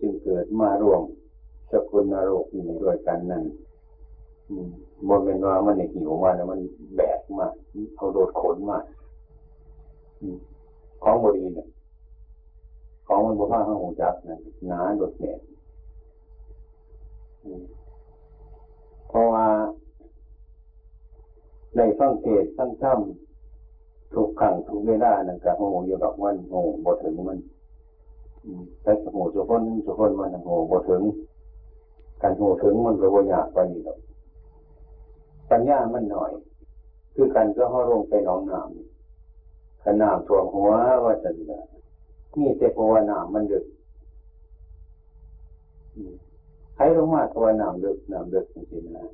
จึงเกิดมารวมสกุลนรกอยู่ด้วยกันนั่นบนเป็นว่ามันในหิวมาแล้วมันแบกมาเอาโดดขนมาของบริเนี่ยของมันบุพาข้างหูจักนะหนาโดดเดี่ยเพราะว่าในฟังเทศทั้งค่ำทุกครั้งทุกเวลานั่นกับหูอยู่ดอกวันหูบทถึงมัน แต่หูสุคนสุคนมันโหูบทถึง การโหูถึงมันก็บ่ยากกว่านี้หรอกปัญญามันหน่อย คือการก็ห้อลงไปหนองน้ำขนาดท่วมหัวว่าจะมีแต่ภาวนามันดึกใครรู้ว่าตัวน้ำลึกน้ำลึกจริงๆนะ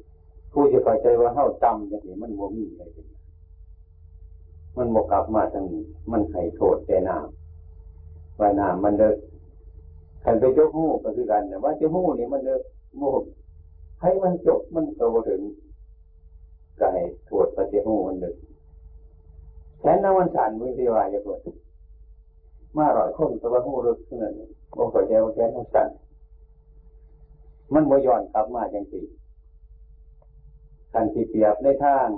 ผู้จะเข้าใจว่าเท่าต่ำอย่างนี้มันโมมีอะไรเป็นมันโมกลับมาทางนี้มันให้โทษแต่น้ำ ว่าน้ำมันเลิกใครไปจกหูก็คือกันแต่ว่าจะหูนี่มันเลิกโมให้มันจบมันโตถึงก็ให้โทษไปจะหูมันเลิกแค่นั้นมันสั่นวิธีว่าจะโทษมาร่อยคนตัวหูเลิกเท่านั้นโมเข้าใจว่าแค่นั้นสั่นมันโมย้อนกลับมาจังสิการที่เปรียบในทาง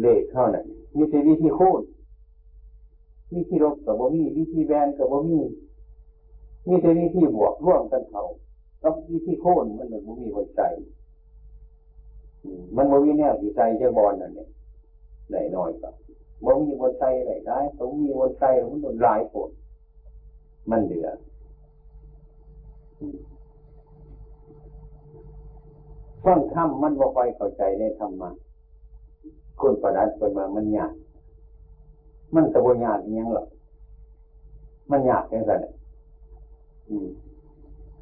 เลขเท่านั้นมีแต่วิธีคูณ วิธีลบกับบ่มีวิธีแบนกับบ่มีมีแต่วิธีบวกร่วมกันเท่ากับวิธีโค่นมันหมือนบ่มีหัวใจมันบ่มีแนวที่ใจจะบอลนั่นเนี่ยไหนน้อยก็บ่มีหัวใจไหนได้ต้องมีหัวใจมันโดนหลายคนมันเหลือฟังธรรมมันบ่ค่อยเข้าใจในธรรมะคนประดับคนมามันยาก มันตะบยากยังหรอกมันยากแค่ไหน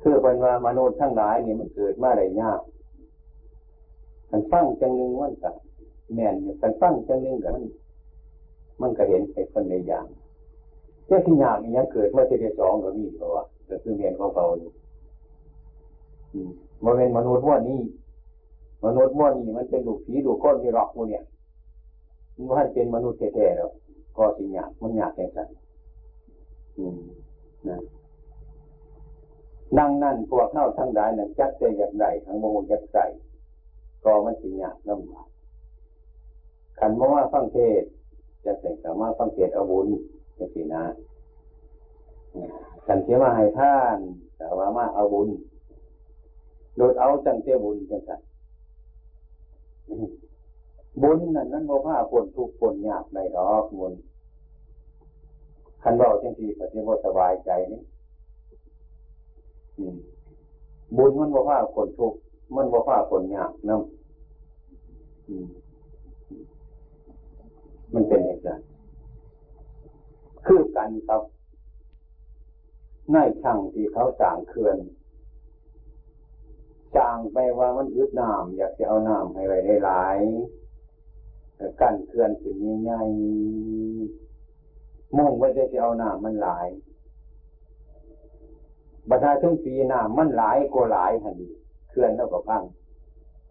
คือเป็นว่ามนุษย์ทั้งหลายนี่มันเกิดมาได้ยากมันฟังจังหนึ่งมันกับแม่นมันฟังจังหนึ่งกับมันมันก็เห็นไอ้คนในอย่างเจ้าที่ยากนี่ยังเกิดมาที่ได้สองก็มีเพราะว่าก็คือเมียนของเขาอยู่มันเป็นมนุษย์ว่านี่มนุษย์ว่านี่มันเป็นลูกผีลูกก้นที่รอกมูเนี่ยมันเป็นมนุษย์แท้ๆแล้ว ก็สิยากมันยากแค่ไหนนะดังนั้นพวกเข้าทั้งหลายนั้นจัดใจอยากใดทั้งโมยักใส่ก็มันสิยากลำบากขันมาว่าฟังเทศจะเสกสามารถฟังเทศอาบุญจะสินะขันเชื่อมาให้ท่านแต่ว่ามาเอาบุญโดยเอาจังเจบุญจังสัน บุญนั่นนั่นโมผ้าปนทุกปนยากในดอกบุญคันบอกจังทีปฏิบัติสบายใจนี่บุญมันบอกว่าคนทุกมันบอกว่าคนยากน้ำมันเป็นอย่างไรคือกันครับนายช่างที่เขาสร้างเขื่อนจางไปว่ามันอึดน้ำอยากจะเอาน้ำให้ไว้หลาย กันเขื่อนขึ้นใหญ่ๆมุ่งไว้จะเอาน้ำมันหลายบัตาถึงปีหน้ามันหลายกว่าหลายหันดีเคลื่อนแล้วก็พัง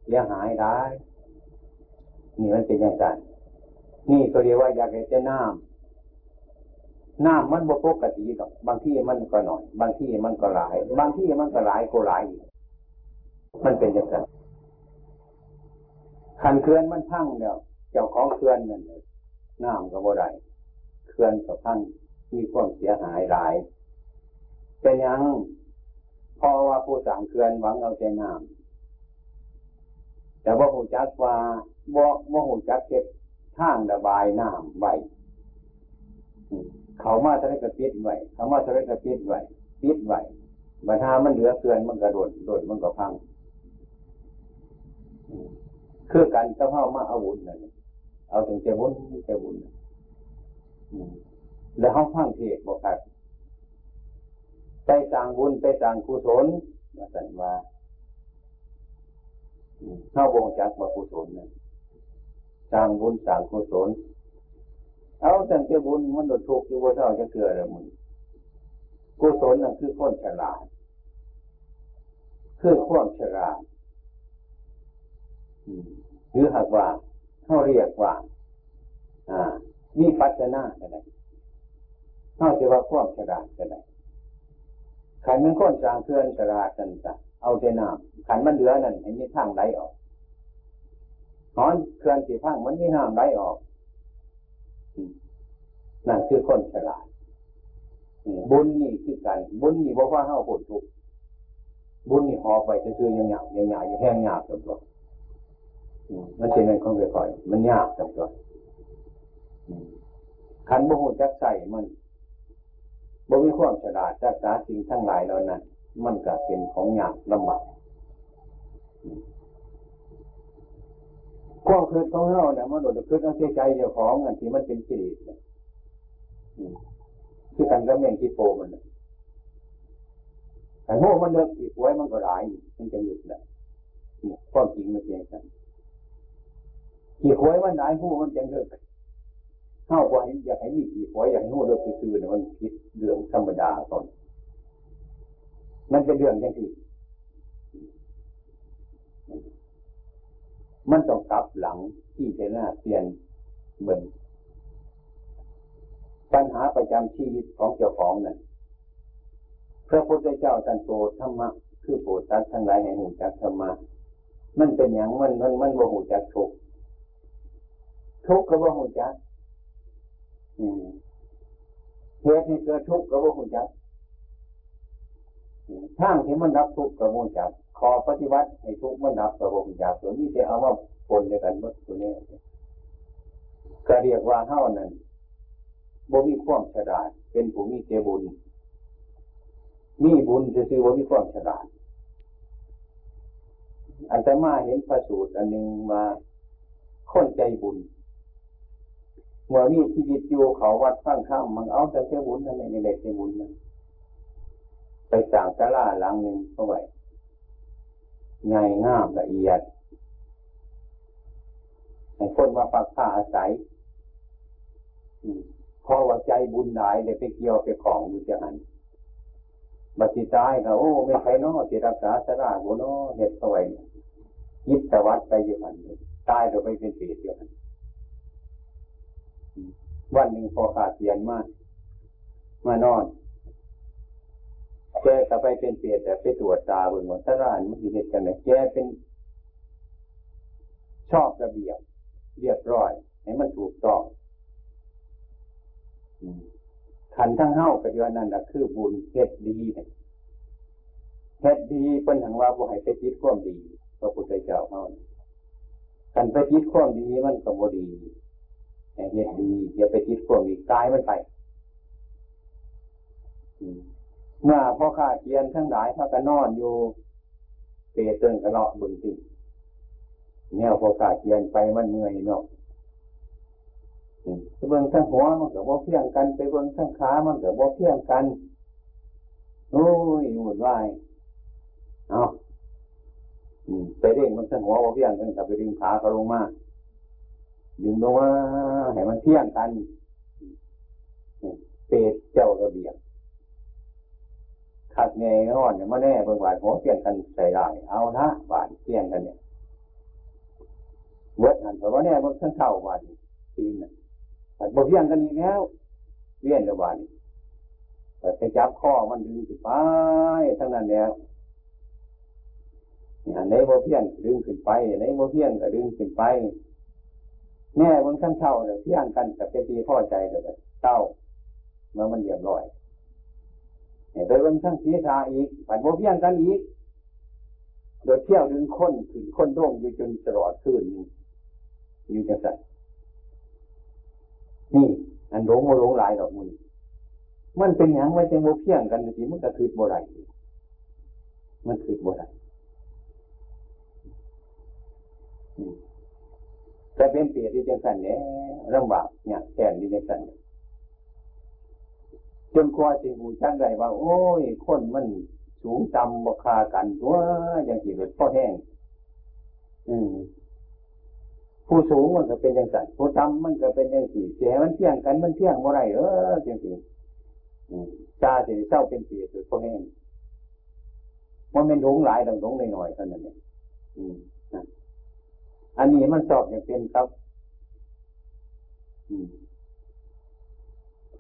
เสียหายได้นี่มันเป็นอย่างไรนี่ก็เรียกว่าอยากจะน้ำน้ำมันบ่ปกติหรอกบางที่มันก็หน่อย บางที่มันก็หลาย บางที่มันก็หลายกว่าหลายมันเป็นอย่างไรขันเคลื่อนมันพังเนี่ย เจ้าของเคลื่อนนั่นน้ำก็บ่ได้เคลื่อนก็พังมีความเสียหายหลายเป็นยังพอว่าผู้สั่งเคลื่อนหวังเอาใจน้ำแต่ว่าหูจักว่าบ่บ่หูจักเก็บทางระบายน้ำไว้เขามาทะเลกระปิดไว้เขามาทะเลกระปิดไว้ปิดไว้บรรทามันเหลือเกินมันกระโดดโดดมันก็พังคือการเจ้าเข้ามาอาบุญนั่น เอาถึงเจ้าบุญเจ้าบุญแล้วเขาพังเทศบอกครับไปสร้างบุญไปสร้างกุศลมาสั่นว่าเข้าวงจักมากุศลนะสร้างบุญสร้างกุศลเอาแต่เจ้าบุญมันโดนทุกข์อยู่บนเท่าจะเกิดอะไรมึงกุศลนั่นคือคนฉลาดคือความฉลาดหรือหากว่า เขาเรียกว่า อ่าวิปัสสนาอะไรเขาจะว่าความฉลาดอะไรขันมันค้นสร้างเพื่อนสลาดกันจ้ะเอาแต่น้ำขันมันเหลือนั่นให้มีทางไหลออกหอนเคลื่อนสีพังมันมีน้ำไหลออกนั่นคือคนฉลาดบุญนี่คือกันบุญนี่บอกว่าเฮาผลทุกบุญนี่หอบไปจะคือยังหยาบยังหยาบอยู่แห้งหยาบจำตัว มันเป็นเงินของไปก่อย มันยากจำตัวขันบุหูจักใส่มันบ่มีความฉลาดรักษาสิ่งทั้งหลายเหล่านั้นมันก็เป็นของยากลำบากความคิดของเราเนี่ยมันโดดคิดเอาใจเจ้าของอันที่มันเป็นกิเลสคือกันก็เม่งที่โปมันแต่โง่มันเลิกอีกไว้มันก็หลายมันจะหยุดแหละความจริงมันเป็นอย่างนั้น อีกไว้มันหลายหูมันจะเลิกเข้าไปอยากให้มีอีกไว้อยากให้หูเลิกซื่อๆเนี่ยมันคิดเรื่องธรรมดาตอนมันจะเรื่องยังไงมันต้องกลับหลังที่จะหน้าเปลี่ยนเบิ่งปัญหาประจำชีวิตของเจ้าของนั่นพระพุทธเจ้าตันโปรดธรรมะคือโปรดตัดทั้งหลายให้หูจักธรรมะมันเป็นอย่างมันมันมันว่าหูจักทุก ทุกก็ว่าหูจักเหตุที่เกิดทุกข์ก็ว่าหูจักทางที่มันรับทุกข์ก็ว่หูจักขอปฏิบัติให้ทุกข์มันรับก็ว่าหูจักส่วนนี้จะเอาว่าปนด้วยกันหมดตัวนี้ก็เรียกว่าเท่านั้นบ่มีความฉลาด เป็นผู้มีเจบุญ มีบุญจะซื้อว่ามีความฉลาดอันตมาเห็นประสูตรอันหนึ่งมาค้นใจบุญ เมื่อมีชีวิตอยู่เขาวัดข้างข้ามมันเอาแต่เจบุญนั่นเองเด็กเจบุญนั่นไปสั่งสลาหลังหนึ่งเข้าไว้ใหญ่งามละเอียดให้คนมาปักผ้าอาศัยพอว่าใจบุญหลายเลยไปเกี่ยวไปของอยู่จะหันบัติตายเขาโอ้ไม่ใครนอจิรักษาสระหัวนอเห็ดเอาไว้ยิบตะวัดไปอยู่หันตายเราไปเป็นเศษอยู่หัน วันหนึ่งพอขาดเสียนมากมานอนแกก็ไปเป็นเศษแต่ไปตรวจตาบนหัวสระมันมีเหตุกันไหนแกเป็น ชอบระเบียบเรียบร้อยให้มันถูกต้องขันทั้งเฮ้ากับยนั่นแหะคือบุญเฮ็ดดีเฮ็ดดีเป็นทางว่าบุให้ไปจิตความดีพระพุทธเจ้าเฮาขันไปจิตความดีมันก็บ่ดี แต่เฮ็ดดีอย่าไปจิตความดีกายมันไปเมื่อพ่อข้าเกียนทั้งหลายถ้ากันนอนอยู่เปเตือนกระเลาะบุญติแนวพ่อข้าเกียนไปมันเมื่อยเนาะไปเบิ่งทั้งหัวมันกับว่าเพียงกันไปเบิ่งทั้งขามันกับว่าเพียงกันโอ้ยหุ่นวายเอาไปเร่งมันทั้งหัวว่าเพียงกันกับไปดึงขาเขาลงมา ดึงลงมาให้มันเพียงกันเปรตเจ้าระเบียบขัดเงยอ่อนเนี่ยมาแน่เบิ่งหวานหัวเพียงกันใส่ได้เอานะหวานเพียงกันเนี่ยเวทหันแต่ว่าแน่เบิ่งทั้งเท่าหวานตีนเนี่ยแต่บเวียนกันอีกแล้วเวียนระบาดแต่ไปจับข้อมันดึงขึ้นไปทั้งนั้นแล้วในโมเพียนดึงขึ้นไปในโมเพียนก็ดึงขึ้นไป แง่บนขั้นเท่าเนี่ยเพียงกันแต่เป็นทีพ่อใจเดี๋ยวเต้าเมื่อมันเรียบร้อยเนี่ยโดยบนขั้นศีรษะอีกปัดโมเพียงกันอีก โดยเที่ยวดึงค้นขึ้นค้นโด่งอยู่จนตลอดคืนอยู่จะสั่นนี่ อันหลงโมหลงหลายดอกมันมันเป็นอย่างไว้จะโมเพียงกันสิมันก็คือบ่ไรมันคือบ่ไร แต่เป็นเปรียที่จังสันเนี่ยลำบากเนี่ยแก่นที่จังสันจนกว่าสิหูจังไรว่า โอ้ย คนมันสูงต่ำบคากันตัวอย่างที่เกิดพ่อแห้งอืมผู้สูงมันก็เป็นอย่างสั่นผู้ต่ำมันก็เป็นอย่างสี่เสียมันเที่ยงกันมันเที่ยงเมื่อไรเออจริงจริงตาสิเศร้าเป็นเสียสุดพวกนี้งมันเป็นหลงหลายดังหลงหน่อยๆเท่านั้นเอง อันนี้มันสอบอย่างเป็นครับ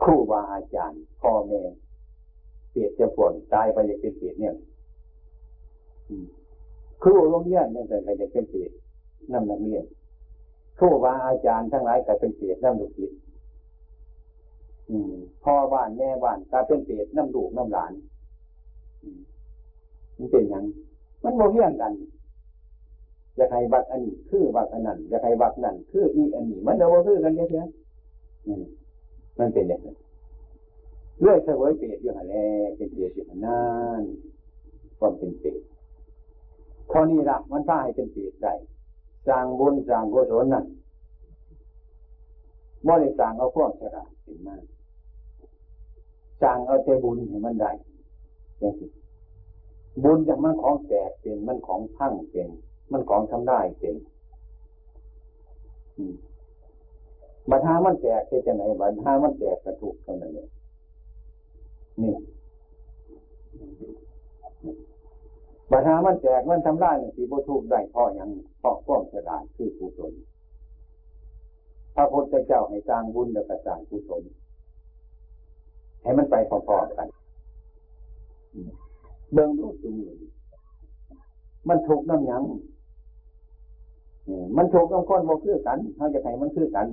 ครูบาอาจารย์พ่อแม่เปรียบจะฝนตายไปอยากเป็นเปรตเนี่ยครูโรงเรียนเนี่ยแต่อยากเป็นเปรตนั่นนักเรียนครูบาอาจารย์ทั้งหลายก็เป็นเปรตนั่นลูกศิษย์พ่อบ้านแม่บ้านก็เป็นเปรตน้ำดูกน้ำหลานมันเป็นอย่างมันโมเฮียงกัน อยากให้บักอันนี้คือบักอันนั้นอยากให้บักนั่นคืออีอันนี้มันเดาคือกันเยอะๆมันเป็นอย่างนั้นเลื่อยเสวยเปรตอยู่หันแลเป็นเปรตอยู่หันนั่นความเป็นเปรตเท่านี้ละมันพาให้เป็นเปรตได้สร้างบุญสร้างกุศลนั่นบ่ได้สร้างเอาพวกฉลาดเป็นมากสร้างเอาแต่บุญให้มันได้อย่างนี้บุญอย่างมันของแตกเป็นมันของพังเป็น มันของทำได้เป็นบัตหามันแตกจะไหนบัตหามันแตกกระถูกเท่านั้นเนี่ยนี่บัตหามันแตกมันทำได้สีโบถูกได้เพราะยังพราะความฉลาดคือกุศลพระพุทธเจ้าให้สร้างบุญแล้วก็สร้างกุศลให้มันไปพร้อมๆกันเบิ่งรูปจุมือมันถูกน้ำยัง มันถูกน้ำข้นโมคือกันเขาจะให้มันคือกัน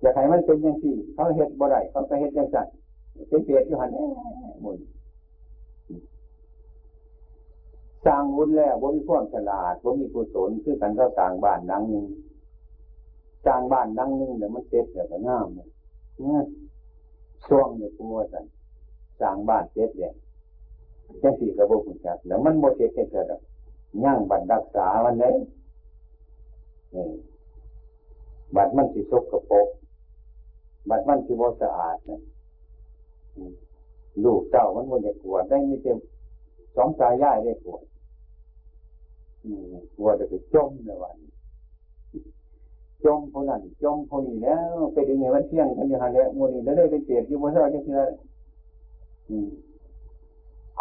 อยากให้มันเป็นอย่างที่เขาเห็ดบ่ได้เขาไปเห็ดอย่างจัดเป็นเปียบอยู่หันมุนสร้างบุญแล้วบ่มีความฉลาดบ่มีกุศลคือกันก็สร้างบ้านดังหนึ่งสร้างบ้านดังหนึ่งเดี๋ยวมันเสร็จเดี๋ยวก็งามเนี่ยช่วงเนี่ยกูว่าสันสร้างบ้านเสร็จเนี่ยจังสี่กระบอกคุณจักแล้วมันโมเสร็จแค่เกิด ย่างบัตรรักษาวันนี้นี่บัตรมันสิซกกระปกบัตรมันสิโมสะอาดนะลูกเจ้ามันมันจะปวดได้ไม่เต็มสองตายายได้ปวดปวดจะไปจมในวันจมคนนั้นจมคนนี้แล้วไปดึงไงมันเที่ยงกันอยู่หาเนี่ยมูนี่แล้วได้ไปเปรียบอยู่บนเส้าจังซี่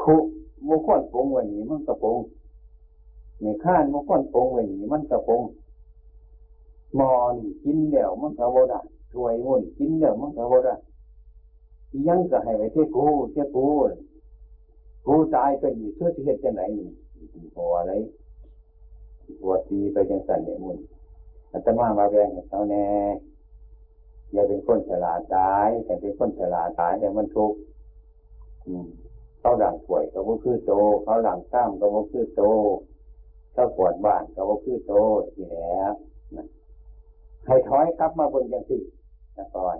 คุมุขวนปงวันนี้มันกระปง ไม่ข้านมุขวนโปงไวันนี้มันกระโปงมอนี่กินเดี่ยวมันกระโบดาถวยมุ่นกินเดี่ยวมันกระโบดายังก็ให้ไว้เท่กูเท่กูกูตายเป็นอยู่เพื่อที่เหตุจะไหนนี่หัวอะไรหัวตีไปยังสันเนี่ยมุ่นอาตมามาแบ่งให้เขาแน่อย่าเป็นคนฉลาดตายแต่เป็นคนฉลาดตายเนี่ยมันทุกข์เขาหลังป่วยก็บ่คือโต เขาหลังซ้ำก็บ่คือโต เขาปวดบ้านก็บ่คือโตทีแล้วให้ถอยกลับมาบนยังสินะกอน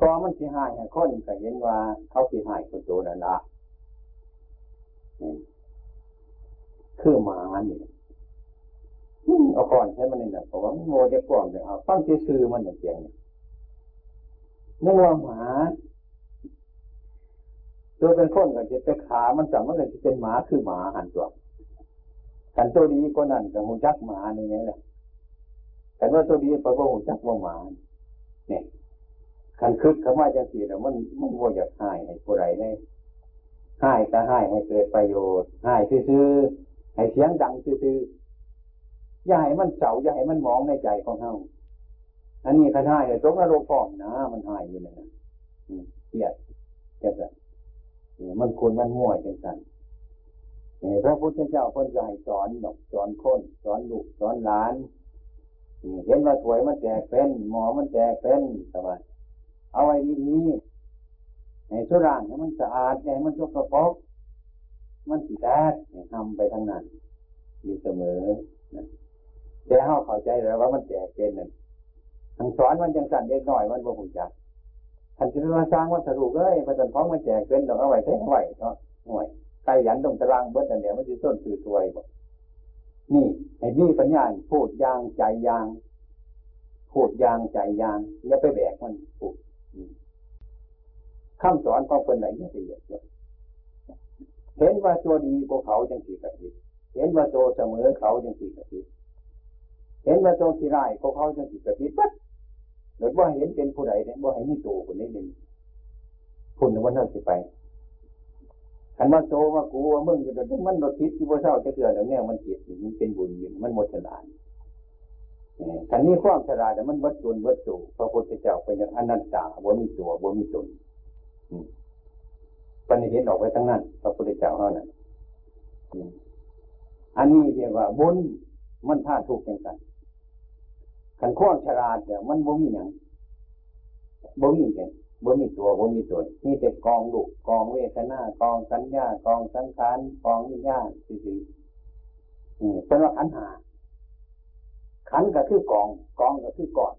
ก็มันสิหายให้คนก็เห็นว่าเขาสิหายคนโตนั่นละคือหมานี่เอาก่อนใช้มันนี่แหละเพราะว่าโมจะก่อนเลยเอาฟังซื่อมันอย่างเสียงเนี่ยนึกว่าหมา ตัวเป็นคนก็จะไปขามันจับมันเลยจะเป็นหมาคือหมาหันตัวกันตัวดีก็นั่นกับหูจักหมานี่นี่แหละแต่ว่าตัวดีไปว่าหูจักว่าหมาเนี่ยคันคึกคำว่าจังสีแล้วมันมันว่าอยากหายให้ผู้ใดได้หายก็หายให้เกิดประโยชน์หายซื่อให้เสียงดังซื่ออย่าให้มันเสาอย่าให้มันมองในใจของเขาอันนี้คันหายเลยตกนรกฟอมนะ มันหายอยู่เลยนะเกลียดเกลียด มันควรมันมั่วจังสันพระพุทธเจ้าคนก็ให้สอนดอกสอนคนสอนลูกสอนหลานเห็นว่าถวยมันแตกเป็นหมอมันแตกเป็นสบายเอาไว้ดีๆให้สุรางให้มันสะอาดให้มันสกปรกมันสีแตกทำไปทั้งนั้นอยู่เสมอแต่เขาเข้าใจแล้วว่ามันแตกเป็นนั่นทางสอนมันจังสั่นเล็กน้อยมันบ่หุ่นจัก ท่านจะมาสร้างวัสดุเลยพระจันทร์พร้อมมาแจกเป็นดอกเอาไว้ใช้ไว้เนาะห่วยใครยันตรงตารางเบิดแต่เดี๋ยวมันจะต้นสื่อถวยบ่นี่ไอ้นี่ปัญญาพูดยางใจยางพูดยางใจยางอย่าไปแบกมันพูดคำสอนของคนไหนไม่ละเอียดเลยเห็นว่าตัวดีกว่าเขาจังสีกระติเห็นว่าตัวเสมอเขาจังสีกระติเห็นว่าตัวที่ร้ายกว่าเขาจังสีกระติปั๊บ หรือว่าเห็นเป็นผู้ใดเนี่ยว่าให้มีตัวคนนี้หนึ่งคุณวันนั้นสิไปขันว่าโตว่ากูว่ามึงจะมันรถทิศที่ว่าเศร้าจะเกิดแล้วเนี่ยมันจิตมันเป็นบุญอยู่มันหมดฉลาดขันนี้ความฉลาดแต่มันวัดตนวัดสูพระพุทธเจ้าเป็นอย่างอนัตตาบ่มีตัวบ่มีตนปัญญาเห็นออกไปทั้งนั้นพระพุทธเจ้าเท่านั้นอันนี้เรียกว่าบุญมันท่าถูกอย่างกัน ขันความฉลาดเนี่ยมันบ่มีอย่างบ่มีอย่งบ่มีตัวบ่มีตนมีแต่กองลูกกองเวทนากองสัญญากองสังขารกองวิญญาณสินี่เป็นว่าขันหาขันก็คือกองกองก็คือก่อน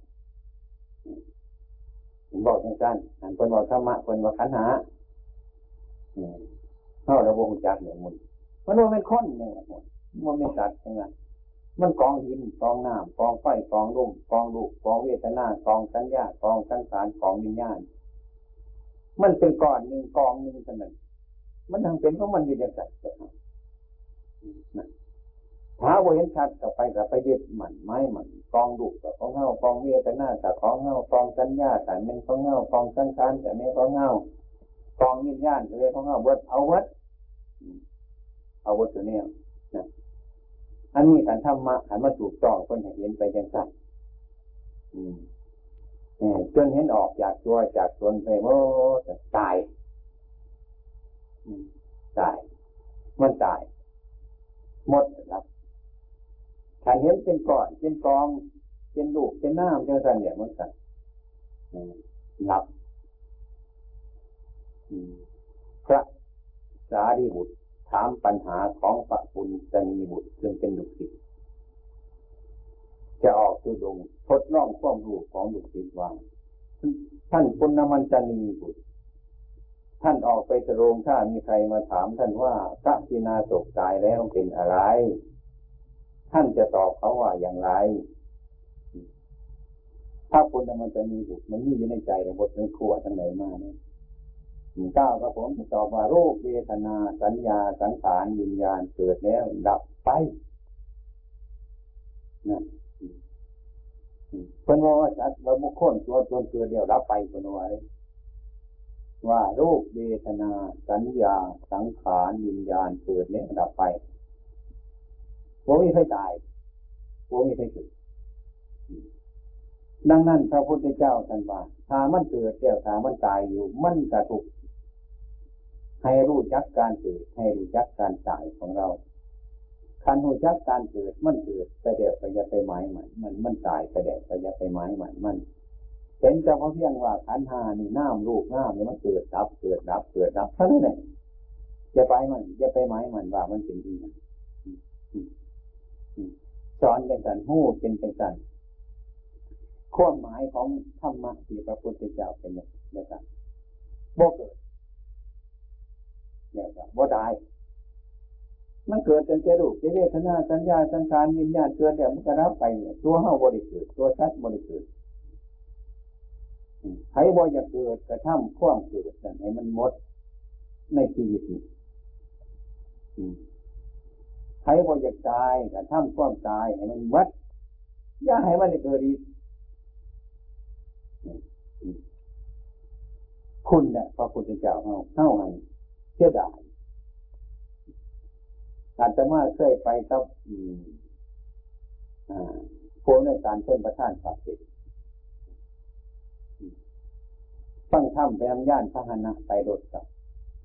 ผมบอกอย่างนั้นอันเป็นบอกธรรมะเป็นว่าขันหาเท่าระบบจักเนี่ยมันมันว่าเป็นคนเนี่ยหมดมันไม่จัดใช่ไห มันกองหินกองน้ำกองไฟกองลมกองลูกกองเวทนากองสัญญากองสังขารกองวิญญาณมันเป็นก้อนหนึ่งกองหนึ่งเท่านั้นมันทั้งเป็นเพราะมันอยู่ในใจถ้าว่าเห็นชัดกับไปกับไปยึดหมันไม้หมันกองดุกับของเงากองเวทนากับของเงากองสัญญาแต่เม่นของเงากองสังขารแต่เม่นของเงากองวิญญาณแต่เมนของเงาเวิดเอาเวิดเอาเวิดตัวนี้นะ อันนี้การทำมาขันมาถูกต้องคนเห็นไปจังสั้นจนเห็นออกจากตัวจากตนไปโอ้ตายตาย มันตาย หมดครับถ้าเห็นเป็นก้อนเป็นกอง เป็นลูกเป็นน้ำเป็นสันเนี่ยมันกันหลับพระสารีบุตร ถามปัญหาของพระปุณจนีบุตรซึ่งเป็นดุสิตจะออกตุดงทดลองความรู้ของดุสิตว่าท่านปุณณมันจนีบุตร ท่านออกไปตรงถ้ามีใครมาถามท่านว่าพระพินาศกตายแล้วเป็นอะไร ท่านจะตอบเขาว่าอย่างไรถ้าคนมันจะมีบุตรมันมีอยู่ในใจแต่บทเรื่องขวดทั้งไหนมาเนี่ย เก้าวกับผมตอบว่าโรคเวทนาสัญญาสังขารวิญญาณเกิดแล้ว ดับไปนะเป็นว่าสัตว์เราบุคคลตัวตนเกิดเดียวรับไปเป็นไว้ว่าโรคเวทนา สัญญา สังขารวิญญาณเกิดแล้วดับไปพว่มีใครตายพว่มีใครเกิดดังนั้นพระพุทธเจ้าท่านว่าถ้ามันเกิดแล้วถ้ามันตายอยู่ มันกระทุก ให้รู้จักการเกิด ให้รู้จักการตายของเราคันรู้จักการเกิดมันเกิดไปเดี๋ยวไปยะไปไม้ใหม่มันมันตายไปเดี๋ยวไปยะไปไม้ใหม่มันเห็นแต่เพราะเพียงว่าขันหานี่น้ำลูกน้ำนี่มันเกิดดับเกิดดับเกิดดับเท่านั้นเองจะไปมันจะไปไม้มันว่ามันเป็นอีกสอนจังสันหู้เป็นจังสันความหมายของธรรมะที่พระพุทธเจ้าเป็นอย่างนี้ครับบ่เกิด บ่ได้มันเกิดเป็นเจรูปเจเวทนาสัญญาสังขารวิญญาณเกิดแล้วมันก็รับไปเนี่ยตัวเฮาบริสุทธิ์ตัวชัดบริสุทธิ์ใครบ่อยากเกิดกระทำความเกิดแต่ให้มันหมดในชีวิตนี้ใครบ่อยากตายแต่ทำความตายให้มันวัดอย่าให้มันเกิดอีกคุณเนี่ยพระพุทธเจ้าเฮาเฮาหันเสียดาย อาจจะมาเคยไปกับพวกในการเพิ่มประทานศักดิ์สิทธิ์ฟังธรรมไปทำย่านพระหนะไปรถกับ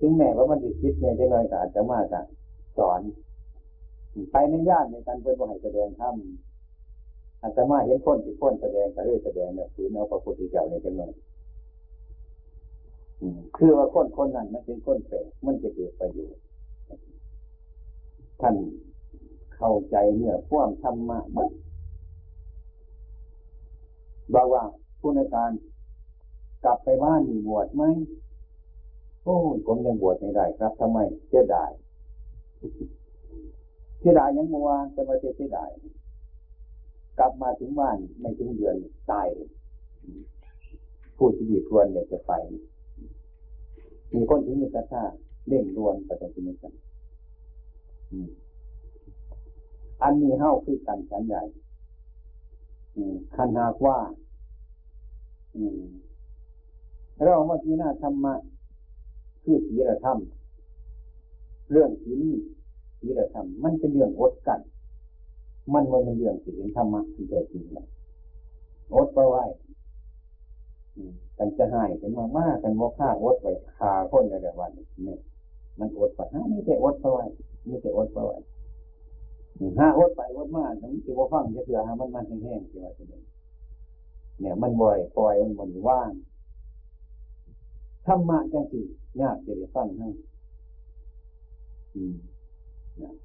ถึงแม้ว่ามันดิคิดเนี่ยจะน้อยก็อาจจะมาจากสอน ไปในญาติในการเพื่อนบ่ให้แสดงธรรมอาจจะมาเห็นคนที่คนแสดงก็เลยแสดงเนี่ยฝืนเอาพระพุทธเจ้าในจำนวนคือว่าคนคนนั้นมันเป็นคนแปลกมันจะเกิดประโยชน์ ท่านเข้าใจเนี่ยพ่วงธรรมะมั้บอกว่าผู้ในการกลับไปบ้านมีบวชไหมโอ้ผมยังบวชไม่ได้ครับทำไมเสียดายเสียดายยังมัวเป็นว่าเสียดายกลับมาถึงบ้านไม่ถึงเดือนตายผู้ที่ดีควรเนี่ยจะไป มีคนที่มีกระชาเล่งรวนประจำปีกัน อันนี้เฮ้าคือกันฉันใหญ่คันหากว่าเราว่าที่น่าธรรมะคือศีลธรรม เรื่องศีลศีลธรรม มันเป็นเรื่องอดกัน มันมันเป็นเรื่องสิ่งธรรมะที่แท้จริงนะอดไปไว้กันจะหายกันมามากกันโมฆ่าอดไปคาคนในวันนี้มันอดไปห้านี่แต่อดไปไว้ นี่แต่อดไปไว้ห้าอดไปอดมาทั้งที่ว่าฟังจะเถื่อฮะมันมันแห้งๆที่ว่าจะเนี่ยมันบ่อยปล่อยมันบ่อยว่างธรรมะจังสิยากจะได้ฟังทั้ง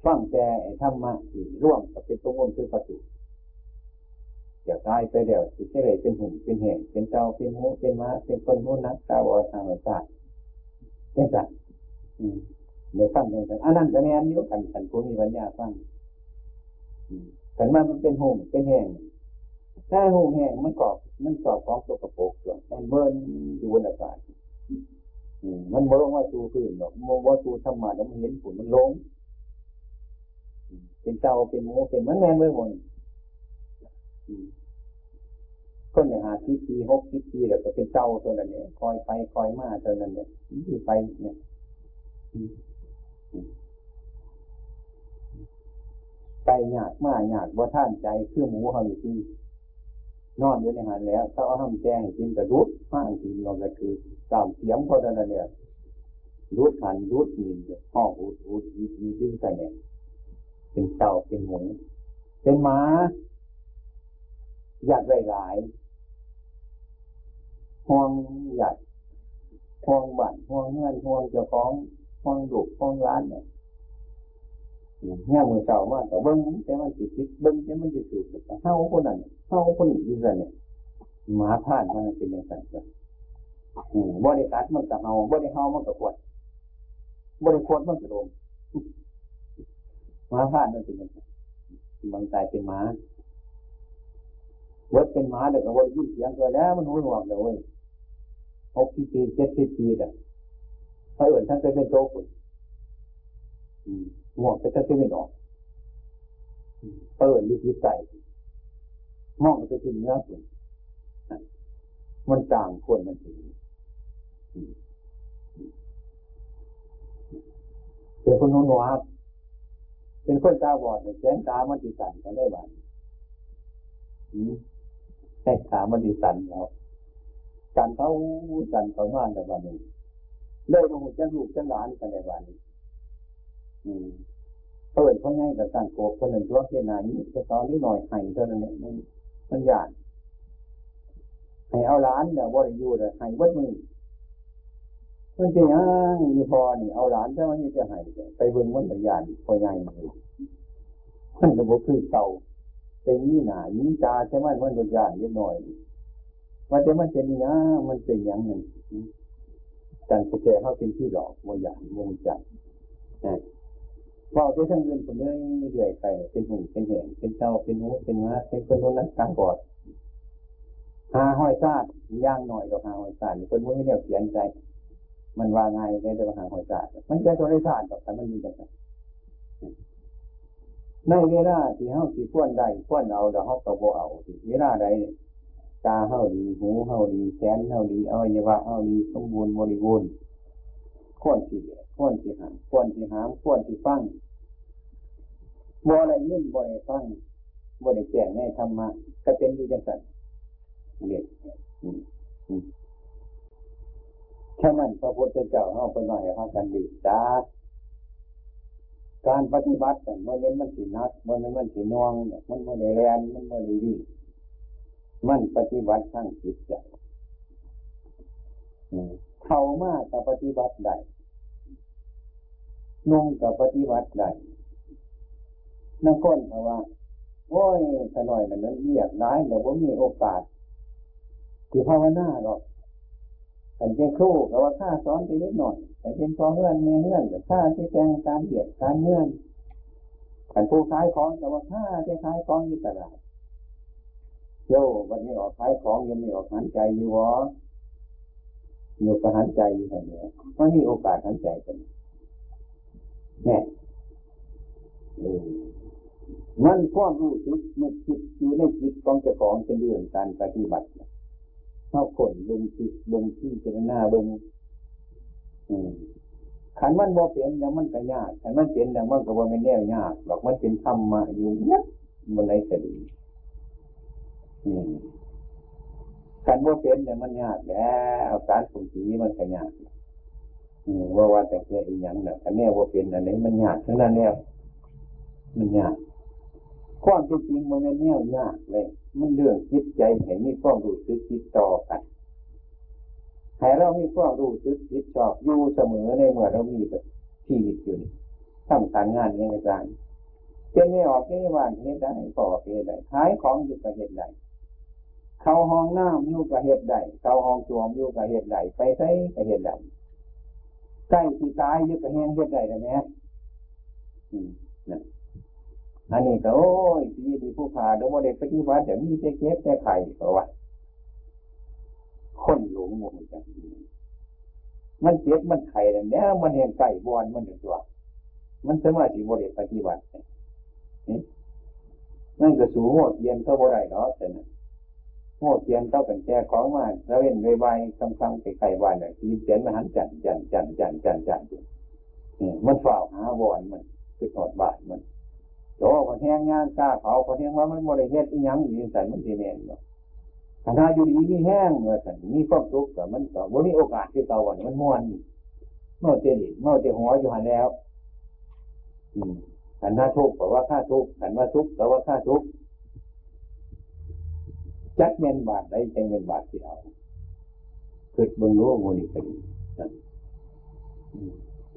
ฟังแต่ธรรมะที่ร่วมกับเป็นตัวมนคือประตูจะตายไปเดี๋ยวจะได้เป็นหุ่นเป็นแห่งเป็นเจ้าเป็นหูเป็นม้าเป็นคนหูนักตาวทางวิชาเช่นกัน เดี๋ยวฟังเช่นกันอันนั้นจะแม่นยุ่กันกันผู้มีปัญญาฟังแต่ว่ามันเป็นหุ่นเป็นแห่งถ้าหุ่นแห่งมันกรอบมันกรอบของตัวกระโปงส่วนมันเบิร์นอยู่บนอากาศมันบ่ลงว่าสูพื้นหรอกมันว่าสูธรรมะแล้วมันเห็นผลมันลง เป็นเจ้าเป็นโมเป็นมันแน่เมื่อวันคนเนี่ยหาสิบปีหกสิบปีแล้วก็เป็นเจ้าตัวนั้นเนี่ยคอยไปคอยมาตัวนั้นเนี่ยที่ไปเนี่ย ใจหยาดมาหยาดว่าท่านใจคือหมูเขาอยู่ที่นอนอยู่ในหันแล้วถ้าเอาทำแจ้งกินกระดุดห้างกินลงก็คือตามเสียงพอนั้นเนี่ยรุดหันรุดนินห้องอุดอุดมีมีดิ้นกันเนี่ยเป็นเต่าเป็นหมูเป็นหมาอยากหลายห่วงอยากห่วงบ้านห่วงเงินห่วงเจ้าของ ห่วงลูกห่วงร้านเนี่ยเนี่ยมือเต่ามาแต่เบิ้งแต่มันติดติดเบิ้งแต่มันติดสูดแต่เท่าคนนั้นเท่าคนนี้ยิ่งเนี่ยหมาผ่านมันเป็นอย่างไรกันบริการมันกับเฮาบริเฮามันกับขวดบริขวดมันกับโดมหมาผ่านมันเป็นอย่างไรบางใจเป็นหมาวัดเป็นหมาเด็กก็วัดยิ่งเสียงตัวแล้วมันหูหนวกเลยหกสิบปีเจ็ดสิบปีเนี่ย ถ้าเอื่นท่านจะเป็นโตคุณหมวกจะจะไม่ออกเปิดลึกวิสัยมองไปที่เนื้อคุณมันจางควรมันถึงเป็นคนนุ่นวาเป็นคนตาบอดแสงตามันติสันก็ได้บ้างให้ขามันดีสันแล้วสันเขาสันเขามาในวันนี้ เลิกมาหูจะลูกจะหลานกันในวันนี้เปิดเพราะง่ายกับการโกบคนหนึ่งตัวเพียนานี้แต่ตอนนี้หน่อยไห้เท่านั้นเนี่ยมันมันยาดให้เอาล้านเนี่ยบริยูเลยให้วัดมือมันเป็นยังมีพอนี่เอาหลานแต่ว่านี่จะให้ไปเบิ่งวันตะยานพอใหญ่เลยมันจะบอกคือเก่าเป็นนี่หนานี่ตาใช่ไหมมันโดนยานเยอะหน่อยมันจะมันเป็นนี่นะมันเป็นอย่างหนึ่ง การแสดงเขาเป็นที่หลอกโมยานโมจันะว่าด้ทั้งเงินคนเรื่อยเรื่อยไปเป็นหูเป็นแหงเป็นเจ้าเป็นหูเป็นม้าเป็นคนคนนั้นตาบอดหาห้อยซาดย่างหน่อยกับหาห้อยซาดคนมือเนี่ยเขียนใจ มันว่าไงได้แต่ว่าหาห้อยซาดมันแค่ตัวได้ซาดแต่มันมีแต่ในเวลาที่เฮาสิพ้นได้พ้นเอาแล้วเฮาก็บ่เอาเวลาใด ตาเฮาดีหูเฮาดีแขนเฮาดีอวัยวะเฮาดีสมบูรณ์บริบูรณ์ควรสิควรสิหามควรสิหามควรสิฟังบ่อะไรยินบ่อะได้ฟังบ่อะได้แจ้งในธรรมะก็เป็นอยู่จังซั่นเรียกฉะนั้นพระพุทธเจ้าเฮาเป็นว่าให้พากันดีตาการปฏิบัติมันเป็นมันสินักมันเป็นมันสินวงมันมันแรงมันมันดี มันปฏิบัติทั้งจิตใจเข้ามากกับปฏิบัติได้นุ่งกับปฏิบัติได้นักคนเพราะว่า โอ้ยขน่อยมันนั้นเรียกร้ายแต่ว่ามีโอกาสที่ภาวนาหรอกอันเป็นครูก็ว่าข้าสอนไปนิดหน่อยแต่เป็นพอเงื่อนเมียเงื่อนกับข้าที่แจงการเบียดการเงื่อนอันผู้ขายของแต่ว่าข้าที่ขายของอยู่ตลาด โย่วันนี้ออกขายของยังไม่ออกหันใจอยู่วะอยู่กับหันใจอยู่แต่เนี้ยมันมีโอกาสหันใจกันแน่มันความรู้สึกมันคิดอยู่ในจิตของเจ้าของเป็นเรื่องการปฏิบัติเข้าขนเบิ้งจิตเบิ้งที่เจรณาเบิ้งขันมันบ่เปลี่ยนแล้วมันก็ยากขันมันเปลี่ยนแล้วมันก็บ่เป็นแน่ยากหรอกมันเป็นธรรมะอยู่เนี่ยมันไหนก็ดี อืมการว่าเป็นเนี่ยมันยากแล้วการสมผีมันก็ยากว่าว่าแต่แค่อีหยังเนี่ยอันนี้ว่าเป็นอันนี้มันยากทั้งนั้นแล้วมันยากความจริงมันไม่แน่วยากเลย มันเรื่องจิตใจเห็นมีความรู้สึกจิตต่อกันให้เรามีความรู้สึกจิตชอบอยู่เสมอในเมื่อเรามีแบบชีวิตอยู่นี่ทำการงานยังไงกันเป็นไม่ออกไม่ว่านเหตุได้ก็อเหตุได้ขายของอยู่กับเหตุใด เขาห้องน้ำอยู่กับเหตุใดเขาห้องสวมอยู่กับเหตุใดไปใช้กับเหตุใดใกล้ที่ตายอยู่กับแห้งเหตุใดได้ไหมอืมนะอันนี้ก็โอ้ยที่ดีผู้พาดโมเดลปฏิวัติอย่างนี้จะเก็บแต่ไข่เพราะว่าคนหลงหมดจังมันเจ็บมันไข่แล้วมันเห็นไก่บอนมันอยู่ตัว มันสมารถที่โมเดลปฏิบัตินี่นั่นก็สูงหมดเย็นเท่าบ่ได้เนาะแต่นะ โมดเทียนเท่ากันแก่ของมาแล้วเว้นใบๆคำๆไปไข่บานเนี่ยทีเสียนมาหันจันจันจันจันจันจันมันฝ่าหาบอนมันคือหอดบาทมันโตพอแห้งงานกล้าเผาพอแห้งว่ามันโมเดลเฮ็ดอีหยังอยู่สันมันดีแน่นเนาะถ้าอยู่ดีมีแห้งเมื่อสันมีความสุขแต่มันก็บ่มีโอกาสที่เก่าวันมันม้วนนี่เมื่อเจดิเมื่อเจหัวอยู่หันแล้วอืมขันหน้าทุกข์แปลว่าค่าทุกข์ขันว่าทุกข์แปลว่าค่าทุกข์ จักเมนบาทได้จังเมนบาทที่เอาเกิดเบิ่งรู้โมนี่ก็ดี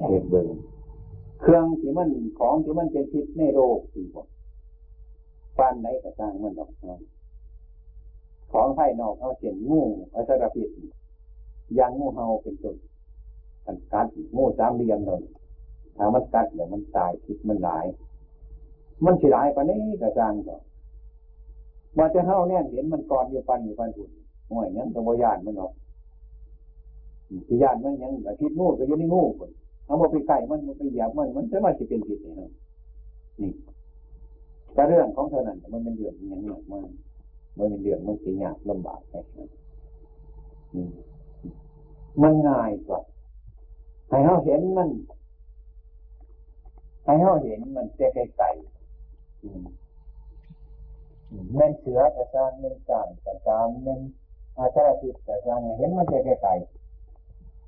เหตุเบิ่งเครื่องที่มันของที่มันเป็นพิษในโรคสี่คนปานไหนก็สร้างมันออกของภายนอกเขาเช่นงูอัตราพิษยางงูเห่าเป็นต้นกันกัดงูสามเหลี่ยมเลยถ้ามันกัดเดี๋ยวมันตายพิษมันหลาย มันสิหลายปานนี้ก็สร้างต่อ มาจะเห่าเนี่ยเห็นมันกอดอยู่ปันอยู่ปันหุ่นห่วยยังตัวญาติมันออกที่ญาติมันยังพิษงูก็อยู่ในงูคนเอามไปไก่มันมันไปเหยียบมันมันจะมาจะเป็นผิดนี่ครับนี่แต่เรื่องของเท่านั้นมันเป็นเรื่องยังหนักมากมันเป็นเรื่องมันสียากลำบากแค่นั้นมันง่ายกว่าให้เขาเห็นมันให้เขาเห็นมันเจ๊ไก่ไก่ เม่นเสือกระจางเม่นกางกระจางเม่นอาชาติกระจางเห็นมันจ๊ไก่ไก่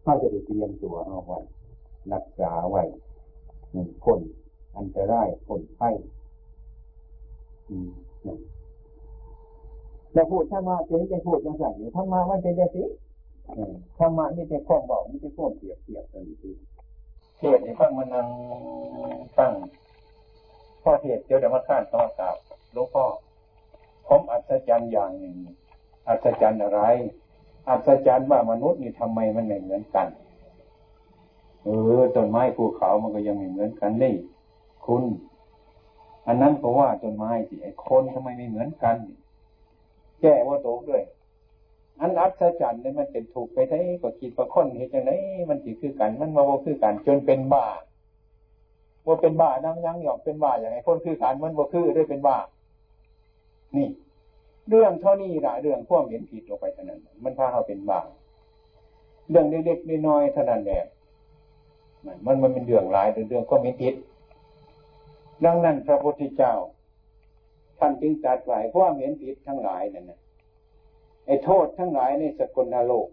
เขาจะได้เตรียมตัวเอาไว้รักษาไว้พ้นอันตรายพ้นไข้จะพูดถ้ามาเป็นจะพูดยังไงอยู่ถ้ามามันเป็นจะสิถ้ามาไม่ใช่ข้องบอกไม่ใช่ข้องเปรียบเทียบกันทีเทศในฟังมันนั่งตั้งพ่อเทศเดี๋ยวเดี๋ยวมาข้านต้อกราบหลวงพ่อ ผมอัศจรรย์อย่างหนึ่ง อัศจรรย์อะไร อัศจรรย์ว่ามนุษย์นี่ทำไมมันไม่เหมือนกัน เออต้นไม้ภูเขามันก็ยังไม่เหมือนกันนี่คุณ อันนั้นเพราะว่าต้นไม้สิไอ้คนทำไมไม่เหมือนกันแก้ว่าโตด้วย อันอัศจรรย์เนี่ยมันเป็นถูกไปได้ก็คิดว่าคนเห็นจังไงมันสิคือกัน มันมาว่าคือกัน จนเป็นบ้าว่าเป็นบ้านั่งยังหยอกเป็นบ้าอย่างไรคนคือกันมันว่าคือด้วยเป็นบ้า นี่ เรื่องเท่านี้ละเรื่องพวกเห็นผิดลงไปเท่านั้น มันพาเราเป็นบ้าเรื่องเล็กๆน้อยๆเท่านั้นแหละมันมันเป็นเรื่องหลายเรื่องก็มีติดดังนั้นพระพุทธเจ้า ท่านจึงตรัสไว้เพราะเห็นผิดทั้งหลายนั่นนะไอ้โทษทั้งหลายในสกลนโลก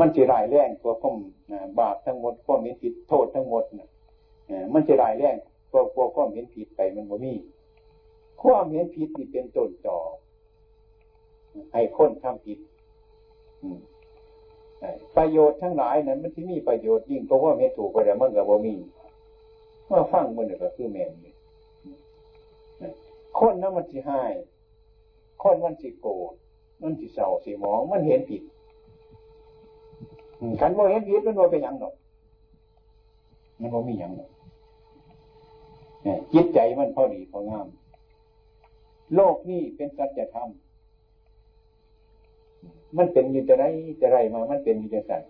มันจะรายแรงกว่าข้มบาปทั้งหมดความเห็นผิดโทษทั้งหมดนะมันจะรายแรง กว่ากว่าความเห็นผิดไปมันบ่มีความเห็นผิดนี่เป็นต้นต่อให้คนทำผิดประโยชน์ทั้งหลายนั้นมันที่มีประโยชน์ยิ่งเพราะว่าไม่ถูกไปแล้วมันกับว่ามีเมื่อฟังมันก็คือแมนคนนั้นมันสิหายคนมันสิโกรธมันสิเศร้าสิมองมันเห็นผิดขันว่าเห็นผิดมันว่าเป็นยังหรอกมันว่ามีอย่างหรอก จิตใจมันพอดีพองาม โลกนี้เป็นสัจธรรมมันเป็นอยู่จะไรจะไรมา มันเป็นอยู่จะสั่น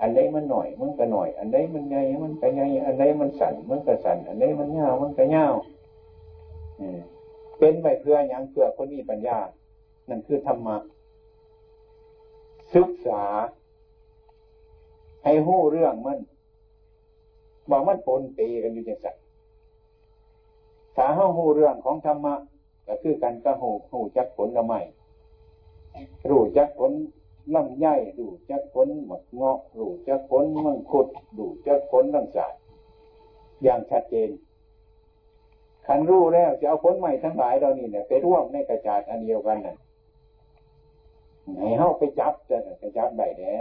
อันไหนมันหน่อยมันก็หน่อย อันไหนมันใหญ่มันก็ใหญ่อันไหนมันสั่นมันก็สั่นอันไหนมันเงามันก็เงาเป็นไปเพื่ออย่างเพื่อคนมีปัญญา นั่นคือธรรมะศึกษา ให้หู้เรื่องมันบอกมันปนเปกันอยู่จังสัน ถ้าเฮาหูเรื่องของธรรมะก็คือการกระหูหูจักผลละไม่รู้จักผลลำไยรู้จักผลหมดเงาะรู้จักผลมังคุดรู้จักผลลังสายอย่างชัดเจนขันรู้แล้วจะเอาผลใหม่ทั้งหลายเรานี่เนี่ยไปร่วมในกระจาดอันเดียวกันน่ะให้เฮาไปจับจะไปจับได้แน่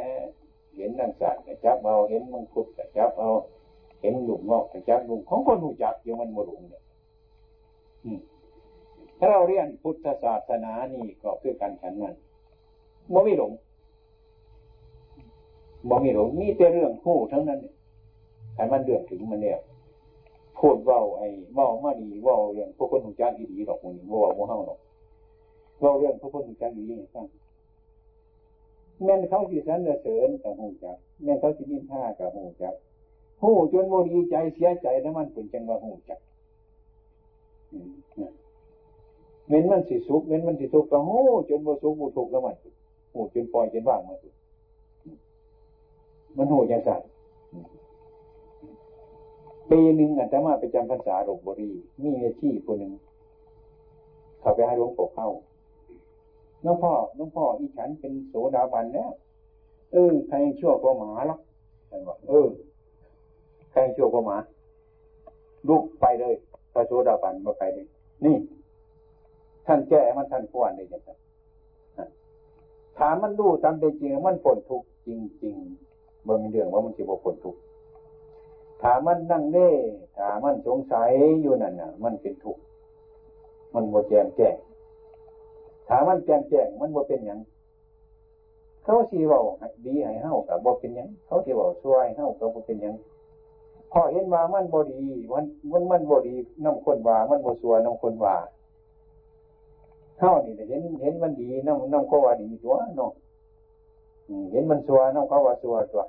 เห็นนังสัตว์จับเอาเห็นมังคุดจับเอา เห็นหลุมงอกจับหลุมของคนหูจักอยู่มันมหลุมเนี่ย ถ้าเราเรียนพุทธศาสนานี่ก็คือการฉันนั้นบ่มีหลงบ่มีหลงมีแต่เรื่องคู่ทั้งนั้นเนี่ยแต่มันเดือดถึงมันเนี่ยพูดว้าไอ้ว้ามาดีว้าเรื่องพวกคนหูจักดีหรอกมึงว้าโมเฮาหรอกเว้าเรื่องพวกคนหูจักดีๆฟังแม่นเขาสิสรรเสริญกับหูจักแม่นเขาสินินท่ากับหูจักหูจนโมดีใจเสียใจแล้วมันเป็นจังว่าหูจัก เว้นมันสิสุขเว้นมันสิทุกข์ก็โหจนโมสุขโมทุกข์แล้วมันโหจนปล่อยจนว่างมาสุมันโหยังสั่นปีหนึ่งอาตมาไปจำพรรษาหลวงบุรีมีเอชีพคนหนึ่งเขาไปให้หลวงปู่เข้าน้องพ่อน้องพ่ออีฉันเป็นโสดาบันแล้วเออใครชั่วกว่าหมาหรอกท่านบอกเออใครชั่วกว่าหมาลุกไปเลย ระโสดาบันมาไปเลยนี่ ท่านแก้มันท่านควรเลยจังถามมันดูตามเป็นจริง มันผลทุกจริงๆเบิ่งเรื่องว่ามันจะบอกผลทุกถามมันนั่งเน่ถามมันสงสัยอยู่นั่นน่ะ มันเป็นทุกข์มันโมแจมแจ้งถามมันแจ้งแจ้งมันบ่เป็นอย่างเขาสีว่าดีให้เฮากับบ่เป็นอย่างเขาสีว่าช่วยเฮากับบ่เป็นอย่าง พอเห็นว่ามันบ่ดีมันมันมันบ่ดีน้ำคนว่า มันบ่ชัวน้ำคนว่าเฮานี่เห็นเห็นมันดีน้ำน้ำเขาว่าดีตัวเนาะเห็นมันชัวน้ำเขาว่าชัวตัว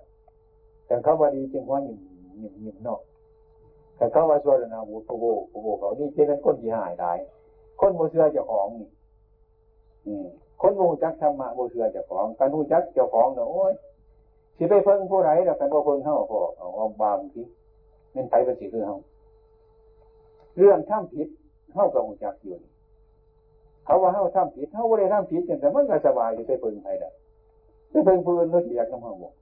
แต่เขาว่าดีจึงว่าหยิ่มหยิ่มหยิ่มเนาะแต่เขาว่าชัวนะโอ้โหโอ้โหเขานี่เป็นคนที่หายได้คนบ่เชื่อเจ้าของนี่คนมูจักธรรมะบูเชื่อเจ้าของการมูจักเจ้าของเนาะโอ้ยสิไปเพิ่งผู้ไรแล้วกันว่าเพิ่งเฮาพอเอาเอาบางที เป็นไปเป็นสิคือเฮาเรื่องท่ามผิดเฮากับมูจักอยู่เขาว่าเฮาท่ามผิดเฮาบ่ได้ท่ามผิดแต่มันก็สบายอยู่ไปเพิ่งไปได้ไปเพิ่งเพื้นเขาเสียกนำเฮาบอก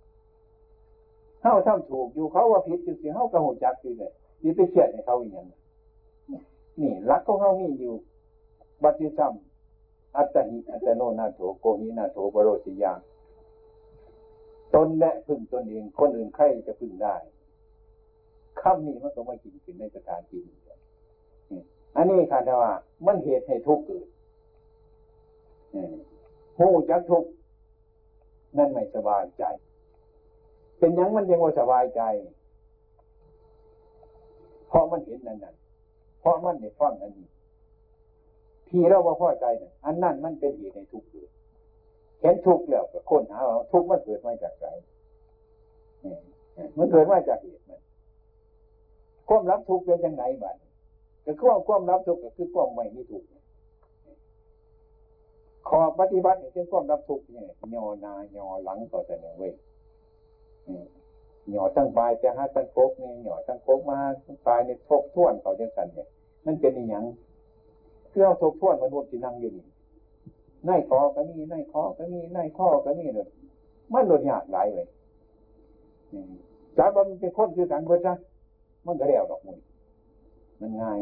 เฮาท่ามถูกอยู่เขาว่าผิดอยู่สิเฮากับมูจักอยู่เลยสิไปเชื่อในเขาอย่างนี่รักของเฮามีอยู่บัติซ้ำอัตหิอัตโนนาโถโกหินาโถบโรสิยาตนและพึ่งตนเองคนอื่นใครจะพึ่งได้ คำนี้มันก็ม่กินขึ้นในสถานจริงอันนี้ค่ะแต่ว่า มันเหตุให้ทุกข์เกิดหูจักทุกข์นั่นไม่สบายใจ เป็นยังมันยังว่าสบายใจ เพราะมันเห็นนั่นนั่นเพราะมันในฟังอันนี้ที่เราว่าพอใจนี่ยอันนั้นมันเป็นเหตุในทุกข์เกิดเห็นทุกข์แล้วก็ค้นหาว่าทุกข์มันเกิดมาจากไรมันเกิดมาจากเหตุมัน ความรับทุกข์เป็นยังไงบ้างก็คือความรับทุกข์ก็คือความไม่มีทุกข์ขอปฏิบัติเป็นความรับทุกข์เนี่ยยอนายอหลังก็จะเนี่ยเว้ยหย่อตั้งปลายจะหาตั้งโคกนี่หย่อตั้งโคกมาจังปลายในทบท้วนเขาจังสันเนี่ยมันเป็นอย่างเคือเอทบท่วนมนุษย์ที่นั่งอยู่นี่นายคอก็มีนายคอก็มีนายข้อก็มีเลยมันหลดยากหลายเลยจับมันเป็นคนคือกันเบิดซะ มันก็เรียวดอกมุนมันง่าย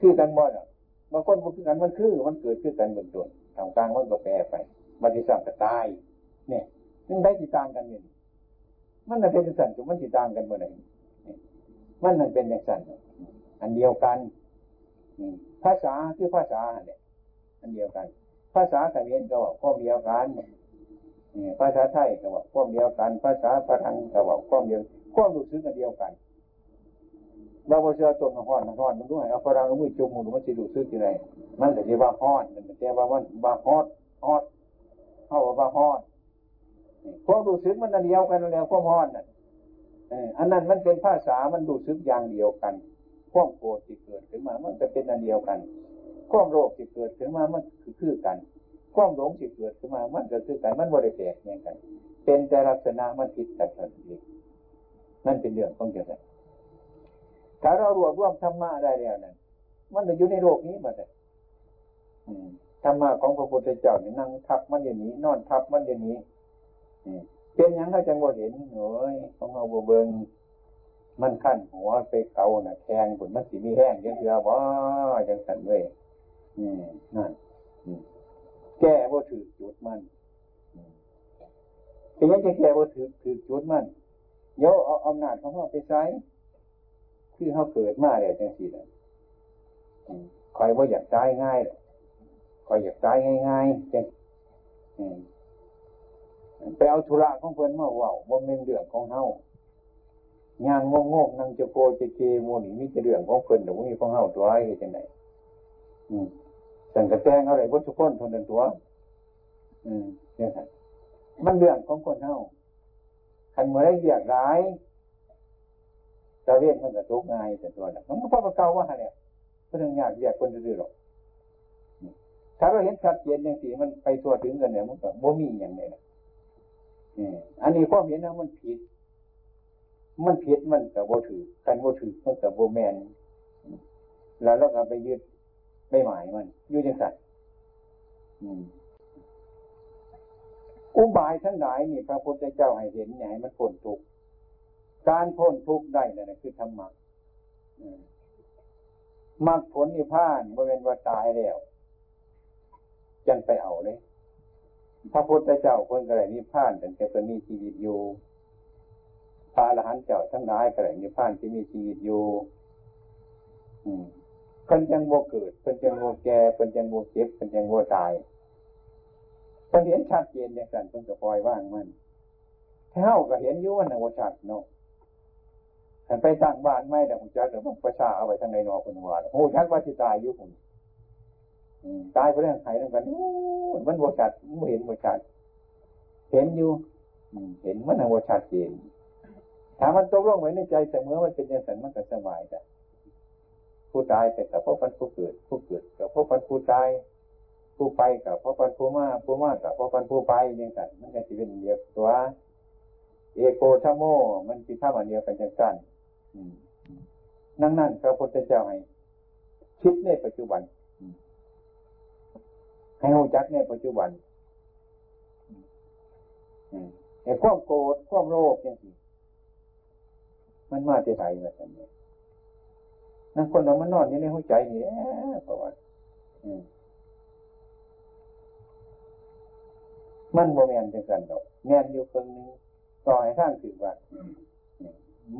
คือกันบ่อะบางคนมันคือกันมันคือ มันเกิดคือกันเบื้องต้นทางกลางมันก็แปรไปบัติสัมก็ตาย เนี่ยมันได้ติดตามกันเนี่ยมันน่ะเป็นสั่นจุมันติดตามกันเมื่อไหร่มันนั่นเป็นอย่างสันอันเดียวกันภาษาคือภาษาเนี่ยอันเดียวกัน ภาษาเขมรก็ว่าพ้อมเดียวกันภาษาไทยก็ว่าพ้อมเดียวกัน ภาษาพลังก็ว่าพ้อมเดียวพ้อมรู้สึกกันเดียวกัน เราพอเชื่อตรงกับห้อนห้อนมันด้วยเอาพลังมือจุ่มมือมันจะรู้สึกยังไงมันแต่ที่ว่าห้อนมันแต่ว่ามันว่าฮอดฮอดเข้าว่าห้อนความรู้สึกมันอันเดียวกันแล้วความห้อนน่ะอันนั้นมันเป็นภาษามันรู้สึกอย่างเดียวกันความโกรธที่เกิดขึ้นมา มันจะเป็นอันเดียวกันความโลภที่เกิดขึ้นมา มันคือคือกันความหลงที่เกิดขึ้นมา มันก็คือกัน มันบริแตกเนี่ยกัน เป็นแต่ลักษณะมันผิดกันเองนั่นเป็นเรื่องของเจ้า ถ้าเรารวบรวมธรรมะได้แล้วนั่นมันจะอยู่ในโลกนี้หมดเลยธรรมะของพระพุทธเจ้าเนี่ยนั่งทับมันอย่างนี้ นอนทับมันอย่างนี้เป็นยังเขาจังบ่เห็นโอ้ยของเราบ่เบิงมันขั้นหัวไปเขาน่ะแทงผลมันสีมีแห้งยังเถื่อบ่จังสั่นเว้ยนั่นแก้บ่ถือจุดมันเป็นยังจะแก้บ่ถือถือจุดมันเดี๋ยวเอาอำนาจของเขาไปใช้ คือเขาเกิดมาแล้วจังสี่นะคอยว่าอยากตายง่ายคอยอยากตายง่ายๆจังไปเอาธุระของเพื่อนมาว่าว่าเป็นเรื่องของเฮางานงงงนั่งจะโกจะเกโมนี่มีจะเรื่องของเพื่อนหรือมีของเฮาตัวไอ้จังไหนอืมสังกะแตงอะไรวัตถุคนทนตัว อืมเนี่ยครับมันเรื่องของคนเฮาคันเมื่อไรเรียกร้าย จะเรียกมันก็ตกง่ายแต่ตัวนั้นมันก็พอเก่าว่าเนี่ยเพื่อนยากเรียกคนดื้อหรอกถ้าเราเห็นชัดเจนอย่างสีมันไปตัวถึงกันเนี่ยมันก็บ่มีอย่างนี้นะอันนี้ความเห็นนะมันผิด มันผิดมันกับโบถือกันโบถือมันกับโบแมนแล้วเราก็ไปยึดไม่หมายมันยู่จังสันอุบายทั้งหลายนี่พระพุทธเจ้าให้เห็นไงมันพ้นทุกข์ การพ้นทุกข์ได้นั่นคือธรรมะมรรคผลนิพพานบริเวณว่าตายแล้วจังไปเอาเลยพระพุทธเจ้าคนกระไรนิพพานแต่จะเป็นมีชีวิตอยู่พระอรหันต์เจ้าทั้งหลายกระไรนิพพานที่มีชีวิตอยู่อืมเป็นยังโมเกิดเป็นยังโมแก่เป็นยังโมเจ็บเป็นยังโมตายเป็นเห็นชัดเจนอย่างนั้นเป็นกระปล่อยว่างมันเท่าก็เห็นยุ่ว่าในวชัดเนาะ ถ้าไปตั้างบ้านไม่แต่ผมจักเดี๋ยวประชาเอาไปทางในนอคนว่าโอ้ชัดว่าจะตายอยุ่ผมตายไปเรื่องไข่เรื่องกันมันโมชัดไม่เห็นโมชัดเห็นอยู่เห็นมันในวชัดเจนถามมันตกลงไว้ในใจเสมอมันเป็นย่างนั้นมันก็สบายแต่ผู้ตายแต่กับพวกพันผู้เกิด ผู้เกิดกับพวกพันผู้ตายผู้ไปกับพวกพันผู้มาผู้มากับพวกพันผู้ไปอย่างนั้นมันก็จะเป็นเดียวตัวเอโกชโม มันคือท่ามันเดียวกันจังกัน นั่นนั่นพระพุทธเจ้าให้คิดในปัจจุบัน ให้หูจักในปัจจุบันไอ้ความโกรธความโลภอย่างนี้มันมาที่ไหนแบบนี้นั่นคนเรามันนอนอยู่ในหัวใจนี่เพราะว่ามันโมเมนต์จังกันดอกแมนอยู่เพิ่งนึงต่อให้ท่านถือว่า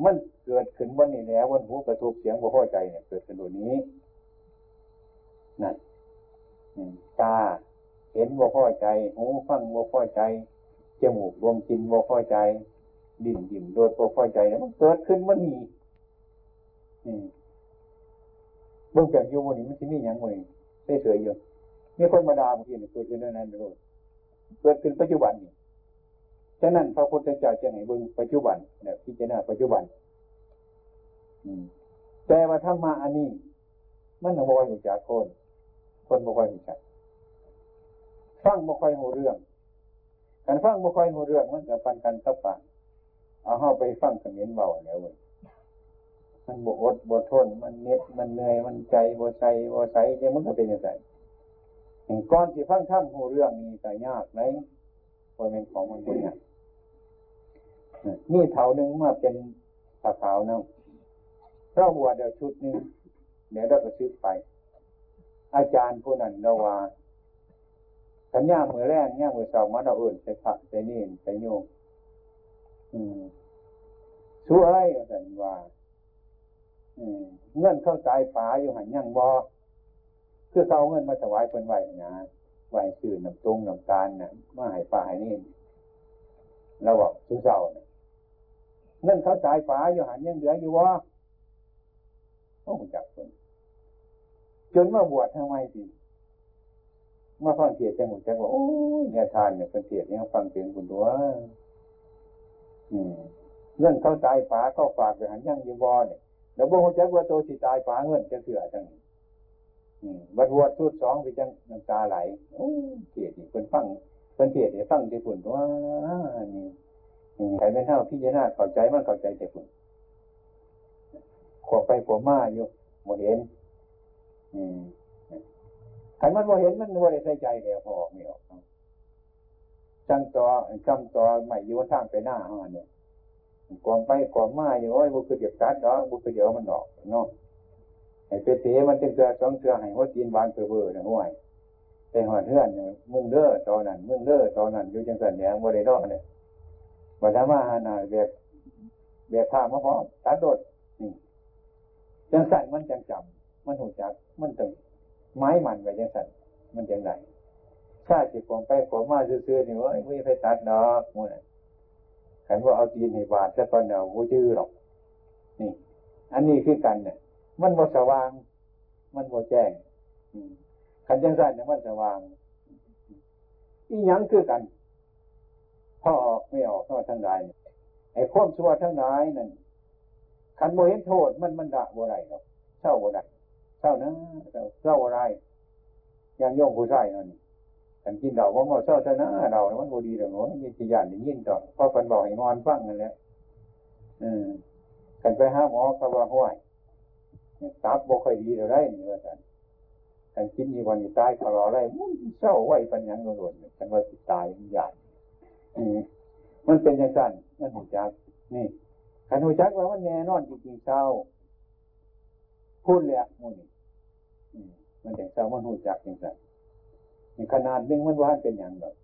มันเกิดขึ้นวันนี้แล้ววันหูกระทบเสียงบ่พอใจเนี่ยเกิดขึ้นโดยนี้นั่นตาเห็นบ่พอใจหูฟังบ่พอใจจมูกรวมกินบ่พอใจ ดิ่นดิ่มโดดบ่พอใจเนี่ยมันเกิดขึ้นมันมีเบื้องจากอยู่วันนี้มันจะมีอย่างวันนี้เฉยๆอยู่มีคนมาด่าบางทีเกิดขึ้นนั้นเลยเกิดขึ้นปัจจุบันนี่ ฉะนั้นพระพุทธเจ้าจะให้เบิ่งปัจจุบันเนี่ยพิจารณาปัจจุบันแต่ว่าธรรมะอันนี้ มันบ่ค่อยหูจักคน คนบ่ค่อยหูจักฟังบ่ค่อยหูเรื่องการฟังบ่ค่อยหูเรื่องมันกับปันกันกับปาเอาเข้าไปฟังเขมิ้นเบาแล้วเว้ยมันบอดบทน มันเน็ดมันเหนื่อยมันใจบวใส่บวใส่เนี่ยมันก็เป็นอย่างไรก่อนที่ฟังท่ำหูเรื่องนี้แต่ยากไหมพอเป็นของมันเป็นอย่าง นี่เท่านึงมาเป็นผ้าขาวเนาะเราบวชเดี๋ยวชุดนึงเดี๋ยวเราก็ซื้อไป อาจารย์ผู้นั้นเราว่าขันย่ามือแรกย่ามือสองมาเราเอื่นใส่ผักใส่นี่ใส่โยมอืมสู้อะไรสันว่าเงินเข้าใจฝาอยู่หันยังบอคือเขาเงินมาถวายเป็นไหวนะไหวสื่อน้ำตรงน้ำตาลนะมาให้ป่าให้นี่เราบอกสู้เจ้านะ เงินเขาจ่ายฝาอยู่หันยังเหลืออยู่วะโอ้จักคนจนมาบวชทำไมสิมาฟังเทียดจังหวะจังว่าโอ้ยเนี่ยทานเนี่ยเป็นเทียดเนี่ยฟังเสียงคุณตัวเงินเขาจ่ายฝาเขาฝากไปหันยังอยู่วะเนี่ยแล้วบ่งจักว่าโตสิตายฝาเงินจะเสือจังบัดวดสุดสองไปจังน้ำตาไหลโอ้เทียดนี่เป็นฟังเป็นเทียดเนี่ยฟังที่ฝุ่นว่านี่ ใครไม่เท่าพี่จารณาเข้าใจมันเข้าใจแต่ฝุ่นขวบไปขวบมาอยู่โมเห็นอืมขันมันโมเห็นมันโมได้ใส่ใจเดียวพอออกไม่ออกจังต่อจำต่อใหม่อยู่ทางไปหน้าห้องเนี่ยกวมไปกวมมาอยู่โอ้ยบุคือเดียบตัดดอกบุคือเดียวมันดอกเนาะไอ้เป็ดเสีมันเป็นเกลือสองเกลือให้หัวจีนบานเปื่อเบื่อเนี่ยห่วยไปหอดเพื่อนมึงเด้อตอนนั้นมึงเด้อตอนนั้นอยู่จังสันเนี่ยโมได้ดอกเนี่ย บัดมาหานาแบบแบบผ้ามาพอตัดโดดนี่จังสันมันจังจำมันหูจัก มันตึงไม้มันไปจังสันมันจังไรถ้าจิตของไปของมาซื่อๆนี่ว่าไม่ไปตัดดอกมันขันว่าเอาจีนให้บาดจะตอนเดียวกูจื้อหรอกนี่ อันนี้คือกันเนี่ย มันบ่สว่าง มันบ่แจ้งขันจังสันเนี่ยมันสว่างอีหยังคือกัน พ่อออกไม่ออกก็ทั้งหลายไอ้ความชั่วทั้งหลายนั่นขันโมเห็นโทษมันมันด่าบ่ไรครับเศร้าบ่ไรเศร้านะเศร้าอะไรยังย่องผู้ชายนั่นกันกินเราว่าเศร้าชนะเรามันโมดีเลยโอ้ยยินยานยินต่อเพราะคนบอกให้นอนฟังนั่นแหละอืมกันไปหาหมอเขาว่าห้วยตับบ่ค่อยดีเราได้นี่ว่ากันกันกินมีวันนี้ตายเขารอได้มันเศร้าไหวปัญญาโดนกันว่าติตายมันใหญ่ มันเป็นอย่างนั้นมันหูจัก นี่ขันหูจักว่ามันแน่นอนจริงๆเศร้าพูดเลยอะมูนี่มันแต่เศร้ามันหูจักจริงๆขนาดนึงมันว่าเป็นอย่างแบบ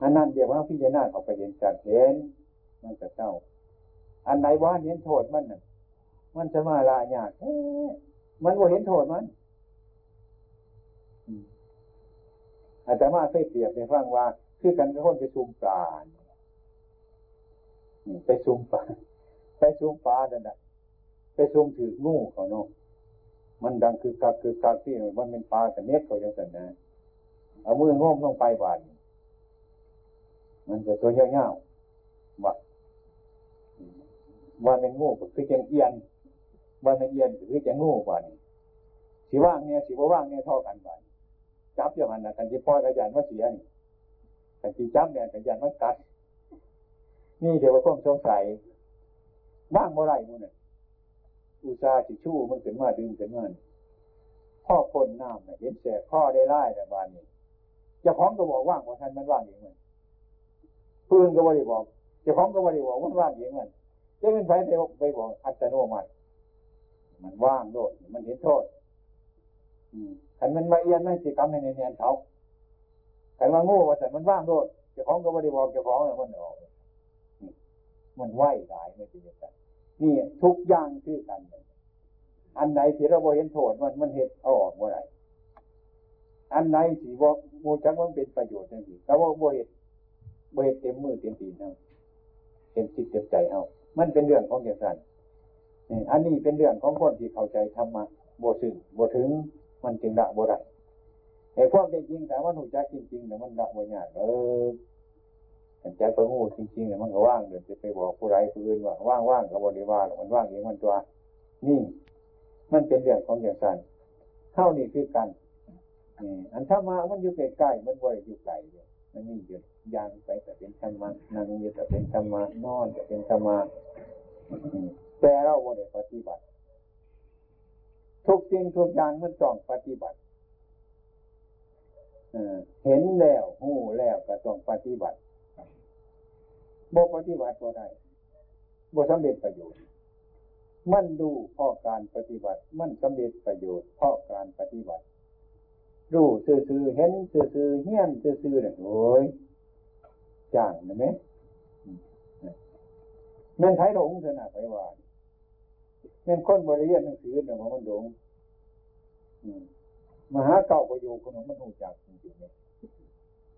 อันนั้นเดี๋ยวว่าพิจารณาเขาไปเห็นจัดเห็นมันจะเศร้า อันไหนว่าเห็นโทษมันน่ะมันจะมาลายากมันว่าเห็นโทษมัน อาจารย์มาเคยเปรียบในฟังว่า คือกันกับคนไปซูมปลาไปซูมปลาไปซูมปลาดันนะไปซูมถืองูเขาเนาะมันดังคือกักคือกักที่มันเป็นปลาแต่เน็ตเขาอย่างนั้นนะเอามือง้มลงไปบานมันก็ตัวเงี้ยวๆว่าว่าเป็นงูก็คือจังเอียนว่าเป็นเอียนคือจังงูบานสีว่างเนี่ยสีว่างเนี่ยเท่ากันบาน จับอย่างนั้นนะกันที่พ่ออาจารย์ว่าเสียนี่กันที่จับเนี่ยอาจารย์ว่ากัดนี่เดี๋ยวว่าความสงสัยว่างเมื่อไรมึงเนี่ยอุตสาห์จิชู้มันถึงมาดึงถึงมาพ่อคนน้ำเนี่ยเห็นแสบพ่อได้ไล่แต่บานนี้จะพร้อมก็บอกว่างว่าท่านมันว่างเองมันปืนก็ว่าได้บอกจะพร้อมก็ว่าได้บอกว่าว่างเองมันจะเป็นไฟไปไปบอกอัตโนมัติมันว่างโดดมันเห็นโทษ อืม ขันมันมาเอียนไม่สิกรรมให้เนียนเขาขันมาโง่ว่าแต่มันว่างโดดเจ้าของก็ไม่ได้บอกเจ้าของเลยมันออกมันไหวได้ไม่ใช่กันนี่ทุกอย่างคือกัน อันไหนที่เราเห็นโทษมันมันเห็นเอาออกเมื่อไรอันไหนที่ว่าโมจักมันเป็นประโยชน์นั่นสิแต่ว่าโมเห็นโมเห็นเต็มมือเต็มตีนเอาเต็มจิตเต็มใจเอา มันเป็นเรื่องของอย่างนั้นอันนี้เป็นเรื่องของคนที่เข้าใจธรรมะโบสึงโบถึง มันจึงละโบได้ไอ้พวกจริงแต่ว่าหนูจักจริงๆเนี่มันละโบยากเออแต่ใจประงูจริงๆเนี่มันก็ว่างเดี๋ยวจะไปบอกผู้ใดผู้อื่นว่าว่างว่างกับบริวารมันว่างเองมันตัวนี่ มันเป็นเรื่องของอย่างสั้นเท่านี้คือกันอันธรรมะมันอยู่ใกล้ๆมันบ่อยอยู่ไกลอยู่มันมีอยู่ยางไปแต่เป็นธรรมะนั่งอยู่แต่เป็นธรรมะนอนแต่เป็นธรรมะแต่เราบ่ได้ปฏิบัติ ทุกสิ่งทุกอย่างมันต้องปฏิบัติเห็นแล้วหูแล้วก็ต้องปฏิบัติบ่ปฏิบัติบ่ได้บ่สำเร็จประโยชน์ มันดูเพราะการปฏิบัติ มันสำเร็จประโยชน์เพราะการปฏิบัติรู้ซื่อๆเห็นซื่อๆเฮี้ยนซื่อๆเนี่ยโอ้ยจ้างนะไหมเม่นไทยหลงเถอะนะไปว่า เม่นคนบริเรียนหนังสือเนี่ยมันหลงมหาเก่าประโยชน์คนมันหูจักจริงๆเนี่ย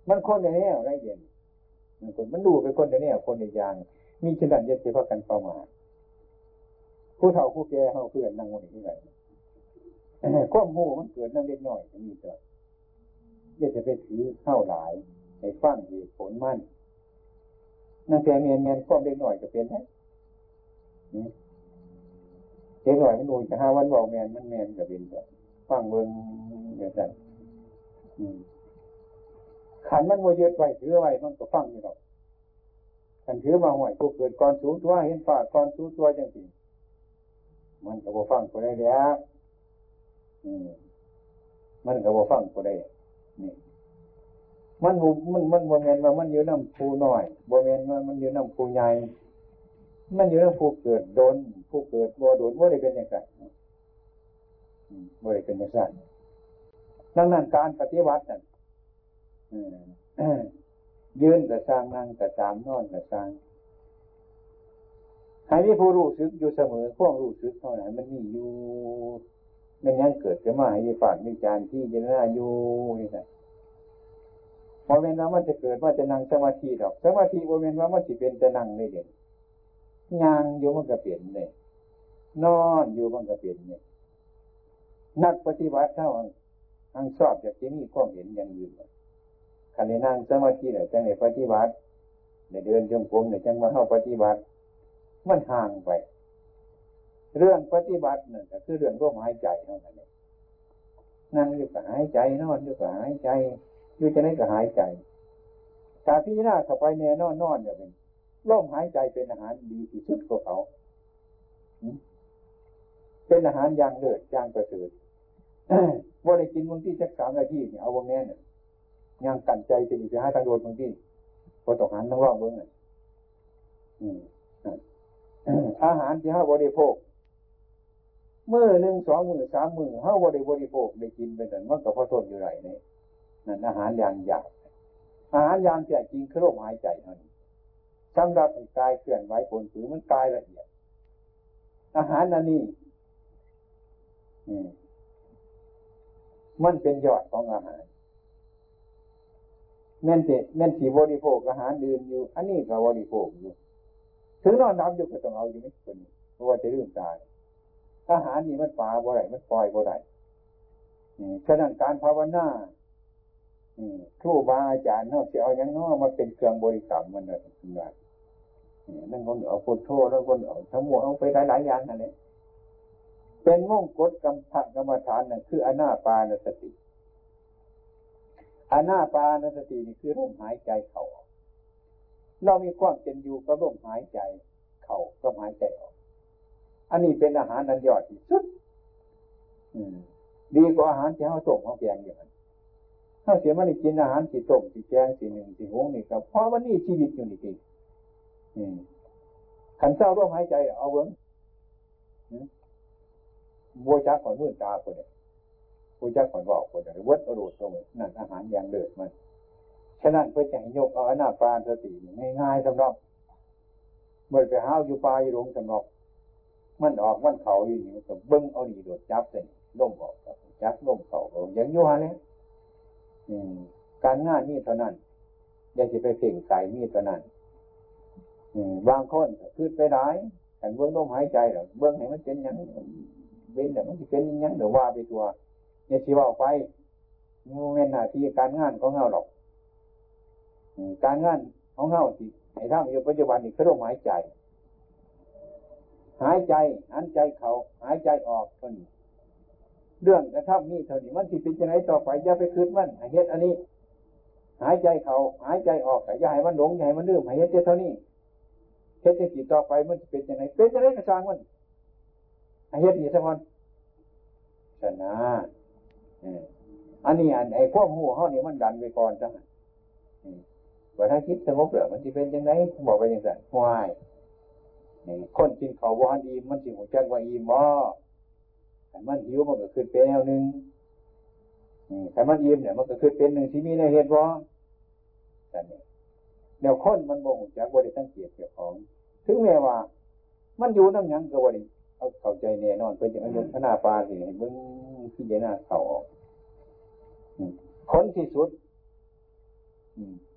มันคนในนี้ไรเด่นมันคนมันดูไปคนในนี้คนในยาง มีฉนันเย็ดเฉพาะกันประมาทผู้เฒ่าผู้แก่เขาเพื่อนนั่งวันนี้ไหนข้อมูมันเกิดนั่งเล็กน้อยมีเกิดเย็ดจะไปถือเข้าหลายในฟังเหตุผลมั่นนั่งแต่เมียนเมียนข้อเล็กน้อยก็เป็นไหม เล็กน้อยมันดูจะห้าวันบอกแมนมันแมนกับเป็นตัวฟังเบิ้งอย่างนั้นขันมันโมยึดไว้ถือไว้มันก็ฟังอยู่หรอกกันถือมาห่วยผู้เกิดก่อนสูงตัวเห็นฝ่าก่อนสูงตัวจังสิมันก็บ่ฟังก็ได้แล้วมันก็บ่ฟังก็ได้นี่มันมันมันบ่แมนว่ามันอยู่น้ำผู้น้อยบ่แมนว่ามันอยู่น้ำผู้ใหญ่ มันอยู่น้ำผู้เกิดโดน ผู้เกิดบ่โดนบ่ได้เป็นอย่างไรบ่ได้เป็นอย่างนั้นดังนั้นการปฏิวัตินั่นยืนแต่สร้างนั่งแต่ตามนอนแต่สร้างให้มีผู้รู้สึกอยู่เสมอพวกรู้สึกเท่าไหร่มันมีอยู่มันยังเกิดขึ้นมาให้ฝากมีจานที่จะน่าอยู่นี่ไงพอเป็นว่ามันจะเกิดว่าจะนั่งสมาธิดอก สมาธิพอเป็นว่ามันจะเป็นจะนั่งเลยเด่น ยางอยู่มันก็เปลี่ยนเลยนอนอยู่มันก็เปลี่ยนเลยนักปฏิบัติเท่าอังชอบจากที่นี่ความเห็นอย่างอื่นขันในนั่งสมาธิเนี่ยจังในปฏิบัติในเดินจงกรมเนี่ยจังมาเข้าปฏิบัติ มันห่างไป เรื่องปฏิบัติเนี่ยก็คือเรื่องร่วมหายใจเท่านั้นเองนั่งอยู่กับหายใจนอนอยู่กับหายใจอยู่จะไหนก็หายใจกาพิจารณาเข้าไปแน่นอนนอนเนี่ยเป็น ร่มหายใจเป็นอาหารดีที่สุดของเขา เป็นอาหารอย่างเลิศอย่างประเสริฐว่าได้กินบางที่สักสามนาทีเนี่ยเอาวงแน่เนี่ยยังกันใจจะดีจะให้ทางโดนบางที่พอตกหันต้องรอบเบื้องเลยอาหารที่ห้าบริโภคเมื่อหนึ่งสองมือสามมือห้าบริบริโภคได้กินไปแต่มันก็พอทนอยู่ไรเนี่ยนั่นอาหารอย่างหยาบอาหารอย่างแก่จริงคือลมหายใจเท่านั้น สำหรับกายเคลื่อนไหวผลผือมันกายละเอียด อาหารนันนี้มันเป็นยอดของอาหาร แม่นเจ็แม่นสีบริโภคอาหารดื่นอยู่ อันนี้ก็บริโภคอยู่ถึงนอนนับอยู่ก็ต้องเอาอยู่ไม่คนเพราะว่าจะลืมตายอาหารนี่มันปลาบ่ไรมันปล่อยบ่ไรฉะนั้นการภาวนาครูบาอาจารย์เนาะเสียเอาอย่างน้อมาเป็นเครื่องบริกรรมมันเลยคุณว่า นั่นคนเอาพุทโธแล้วคนเอาทั้งหมดเอาไปหลายๆอย่างนั่นแหละเป็นมงกฎกรรมกรรมฐานนั่นคืออนาปานสติอนาปานสตินี่คือลมหายใจเขาออกเรามีความเป็นอยู่กับลมหายใจ เข่าก็หายใจออก อันนี้เป็นอาหารนันยอดที่สุดดีกว่าอาหารที่เขาต้มเขาแกงอย่างนั้นถ้าเสียมันกินอาหารที่ต้มที่แกงที่หนึ่งที่หงนี่ครับเพราะวันนี้ชีวิตอยู่นี่จริง ขันเศร้าร่วมหายใจ เอาเวิ้งบัวจักก่อนมื่นตาคนเนี่ยผู้จักคนบอกคนอะไรวัดอรูตรงนั่นอาหารอย่างเดือดมันฉะนั้นเพื่อจะให้ยกเอาหน้าปานสติง่ายๆสำหรับเมื่อไปห้าวอยู่ปลายลงสำหรับมันออกมันเขาอยู่นี่ก็เบิ้งเอาดีโดดจับเส้นล่มออกจับล่มเขาอย่างยั่วเนี่ยการงานนี่เท่านั้นอย่าจะไปเพ่งใส่มีเท่านั้น บางคนคือไปได้แต่เบื้องลมหายใจหรอเบื้องไหนมันเป็นยังเว้นแต่มันจะเป็นยังเดี๋ยวว่าไปตัวเนี่ยที่ว่าไปโมเมนต์หน้าที่การงานของเฮาหรอกการงานของเฮาทีให้ทำอยู่ปัจจุบันนี่คือลมหายใจ หายใจหันใจเขาหายใจออกคนเรื่องกระทำนี่เท่านี้มันที่เป็นจะไหนต่อไปอย่าไปคืนมันให้เฮ็ดอันนี้ หายใจเขาหายใจออกอย่าให้มันหลงอย่าให้มันลืมให้เฮ็ดเท่านี้ เฮ็ดจะกี่ต่อไปมันจะเป็นจะไหนเป็นจะไหนกระซังมันเฮ็ดนี่ทั้งวันชนะอันนี้อันไอ้พวกหัวเขานี่มันดันไปก่อนจังว่าถ้าคิดสงบเหรอมันจะเป็นยังไงบอกไปยังไงวายคนกินเขาวานอีมันสิหัวใจว่าอีมอแต่มันหิวมันก็ขึ้นเป็นแนวหนึ่งแต่มันยิ้มเนี่ยมันก็ขึ้นเป็นหนึ่งที่มีในเหตุว่าแต่เนี่ย แนวคนมันบ่งจากบริสังเกตเกี่ยวของ ถึงแม้ว่า มันอยู่น้ำยังก็บริเอาเข้าใจแน่นอนเพื่อจะไม่ลงพนาปาสิเบิ้งที่เจน่าเขาออกคนที่สุด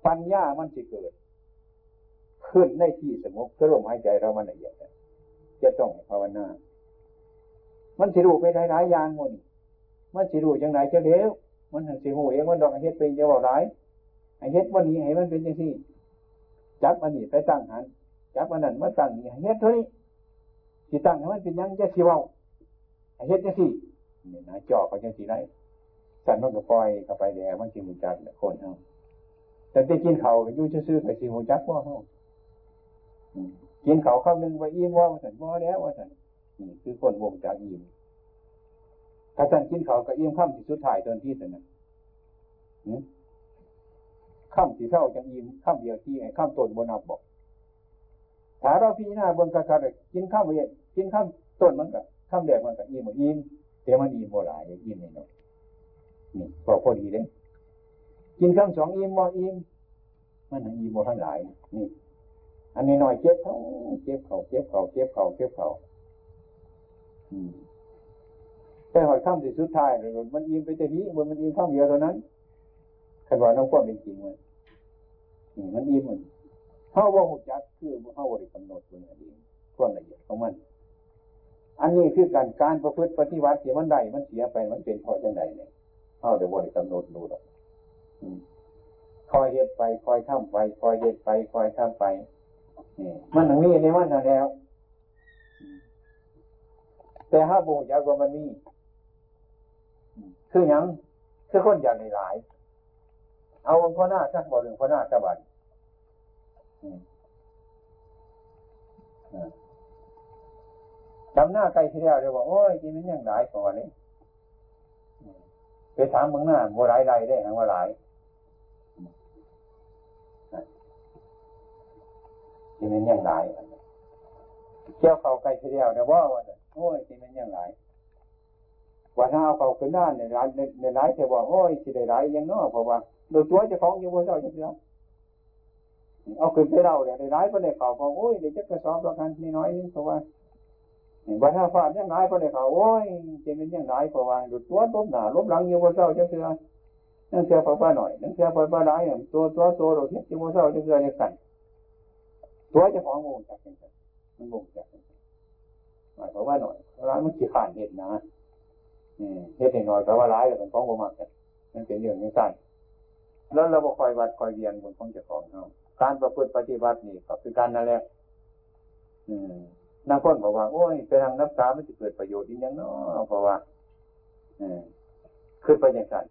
ปัญญามันจะเกิด ขึ้นในที่สงบคือลมหายใจเรามันละเอียดจะต้องภาวนา มันสิรู้ไปหลายๆอย่างมันมันสิรู้จังไหนจะเลี้ยวมันหันสิหูเองมันดอกเฮ็ดเป็นจะบอกร้ายไอเฮ็ดวันนี้ให้มันเป็นยังซี่ จับอันนี้ไปตั้งหันจับอันนั้นมาตั้งนี่เฮ็ดเท่านี้สิตั้งให้มันเป็นยังจะสิว่าเฮ็ดยังซี่นี่นะจ่อเขาจังสีไรสันมันก็ปล่อยเข้าไปแล้วมันสิหูจักคนเอาแต่ได้กินเขาอยู่ซื่อๆไปสิหูจักว่าเขากินเขาข้าวหนึ่งไปอิ่มว่าสันว่าแล้วว่าสันนี่คือคนวงจากอิ่มถ้าท่นกินเขาก็อิ่มข้ามที่สุดท้ายตอนที่สันนะ ข้ามที่เท่าจังอิ่มข้ามเดียวที่ไอ้ข้ามต้นบนนับบอกถ้าเราพี่หน้าบนกระคากินข้ามเวียกินข้ามต้นมันก็ข้ามแดกมันก็อิ่มอิ่มแต่มันอิ่มโบราณอิ่มนี่เนาะนี่พอพอดีเลยกินข้ามสองอิ่มบ่อิ่มมันอิ่มโบทั้งหลาย นี่ อันนี้หน่อยเจ็บเขาเจ็บเขาเจ็บเขาเจ็บเขาเจ็บเขาแต่หอยข้ามที่สุดท้ายมันอิ่มไปแต่นี้มันมันอิ่มข้ามเดียวเท่านั้น คันว่าน้องความเป็นจริงมันมันอิ่มมันเขาว่าหุจักคือเขาบริกำหนดมันเองความละเอียดของมัน อันนี้คือการการประพฤติปฏิวัติเสียมันใดมันเสียไปมันเป็นพอจังใดเนี่ยเขาเดี๋ยวบริกำหนดดูหรอกคอยเฮ็ดไปคอยทำไปคอยเฮ็ดไปคอยทำไปมันอย่างนี้ในมันแล้ว แต่ถ้าบูชากว่ามันมีคือยังคือคนอยากหลาย เอาองค์พ่อหน้าสักบอกหนึ่งพ่อหน้าสบายจำหน้าไกลทีเดียวเดี๋ยวบอกโอ้ยกินมันยังหลายกว่านี้ไปถามเมืองหน้าโมหลายใดได้หางว่าหลายที่มันยังหลายเกี่ยวเขาไกลทีเดียวแต่ว่าว่าโอ้ยที่มันยังหลายว่าถ้าเอาเขาขึ้นด้านในร้านในร้านจะบอกโอ้ยที่ได้หลายยังน้อเพราะว่า โดยตัวจ้าของอยู่บนเจ้าจะเดียวเอาขึ้นไปเราเนี่ยในร้านก็ได้เขาบอกโอ้ยเดี๋ยวจะกระสอบประกันนิดน้อยนึงเพราะว่าว่าถ้าฟาดยังหลายก็ได้เขาโอ้ยที่มันยังหลายเพราะว่าดยตัวล้มหนาล้มหลังอยู่บนเจ้าจะเดียนั่นเสียป้าหน่อยนั่นเสียป้าป้าหลายตัวตัวตัวเราเทียบอยู่บนเจ้าจะเดียวยังสั่นตัวจะของโมงจากเป็นมันโมงจากหมายความว่าหน่อยร้ายมันขี้ขานเห็ดนะเห็ดหน่อยแต่ว่าร้ายแต่เป็นของโมมากมันเป็นเรื่องนี้สั้น แล้วเราบอกคอยวัดคอยเรียนบนของเจ้าของเราการประพฤติปฏิบัตินี่ก็คือการนั่นแหละนักคนบอกว่า โอ้ยไปทางนับตาไม่จะเกิดประโยชน์ยังเนาะเพราะว่าขึ้นไปอย่างนั้น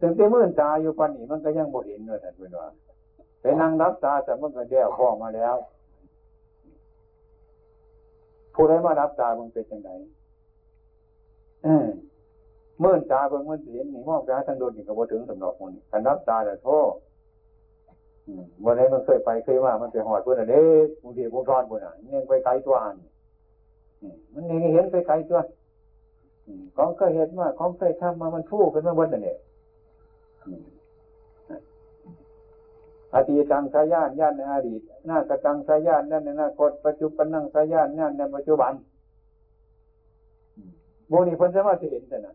ถึงจะมื่นตาอยู่ปันนี้มันก็ยังบ่เห็นเลยท่านเป็นว่าไปนั่งรับตาแต่มันก็แก้วพ้องมาแล้ว ผู้ใดมารับตามันเป็นยังไง เมื่อตาเบิ่งมันเห็นนี่มองตาทางโดนนี่ก็บ่ถึงสำนอกมันคันรับตาแต่โทษวันนี้มันเคยไปเคยมามันไปหอดเพื่อนเด้บางทีพวกร้อนเพื่อนอะเนี่ยไปไกลตัวอันมันเห็นไปไกลตัวของเคยเห็นมาของเคยทำมามันฟู่ขึ้นมาบนนั่นเนี่ยอดีตังสายานย่านในอดีตหน้ากตังสายานนั่นในอนาคตปัจจุบันนั่งสายานย่านในปัจจุบันโมนี่เพิ่นสามารถจะเห็นแต่นะ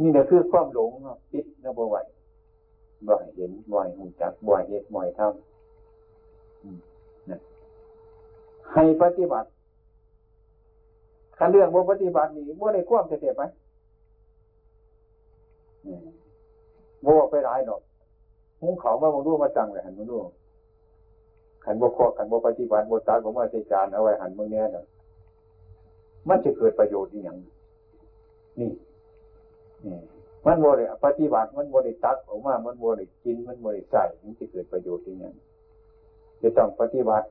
นี่แหละคือความหลงปิดนะบ่ไหวบ่อยเห็นบ่อยหูจักบ่อยเห็นบ่อยทำให้ปฏิบัติคันเรื่องบ่ปฏิบัตินี่บ่ได้ควบจะเสียไปโม่ไปร้ายดอกหุงเขามาบางรู้มาจังเลยหันมาดูขันบกคอขันบกปฏิบัติบทตาของมาเจจานเอาไว้หันมือเนี้ยนะมันจะเกิดประโยชน์อย่างนี่ มันบริปฏิบัติมันบริตักออกมา มันบริกิน มันบริใส่มันจะเกิดประโยชน์อย่างจะต้องปฏิบัติ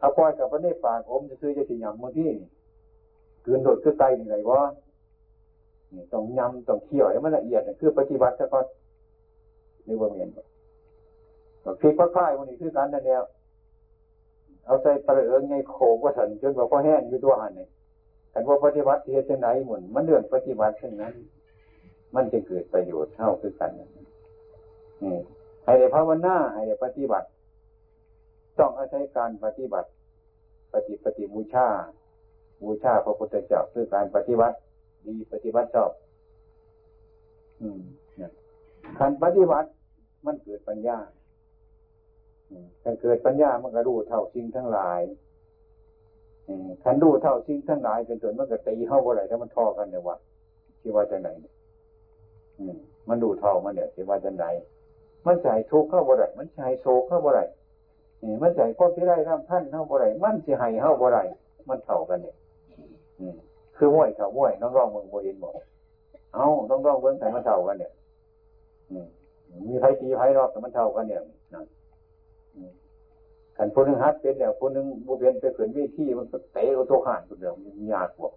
เอาปล่อยกับพระเนปานอมจะซื้อจะสิยังมือที่เกินโดดคือไกลนี่ไรวะต้องยำต้องเคี่ยวให้มันละเอียดคือปฏิบัติซะก่อนนี่ว่าเมียนพริกพักไข่วันนี้คือการนั่นแนวเอาใส่ปลาเอิงไงโขกว่าสันจนว่าพอแห้งอยู่ตัวหันเนี่ย แต่ว่าปฏิบัติเหตุไหนหมุนมันเรื่องปฏิบัติเช่นนั้น มันจะเกิดประโยชน์เท่าคือกันนี่ให้ได้ภาวนาให้ได้ปฏิบัติ ต้องอาศัยการปฏิบัติ ปฏิปฏิบูชาบูชาพระพุทธเจ้าคือการปฏิบัติ ดีปฏิบัติชอบการปฏิบัติมันเกิดปัญญาถ้าเกิดปัญญามันก็รู้เท่าสิ่งทั้งหลาย ขันรู้เท่าสิ่งทั้งหลายเป็นส่วนมันก็ตีเข้าอะไรถ้ามันท่อกันเนี่ยว่าที่ว่าจะไหนมันดูเท่ามันเนี่ยที่ว่าจะไหนมันใส่ทุกข์เข้าบ่ได้มันใส่โศกเข้าบ่ได้มันใส่ข้อที่ได้ร่ำท่านเข้าบ่ได้มันสิให้เข้าบ่ได้มันเท่ากันเนี่ยคือมวยเท่ามวยน้องร้องมึงโมเห็นบอกเอาน้องร้องเบิ้งใส่มาเท่ากันเนี่ยมีไผตีไผรอบแต่มันเท่ากันเนี่ยนะ ขันคนหนึ่งฮัดเป็นแล้วคนหนึ่งบุเป็นไปขืนวิธีมันก็เตะเอาตัวขาดตัวเดียวมันยากกว่า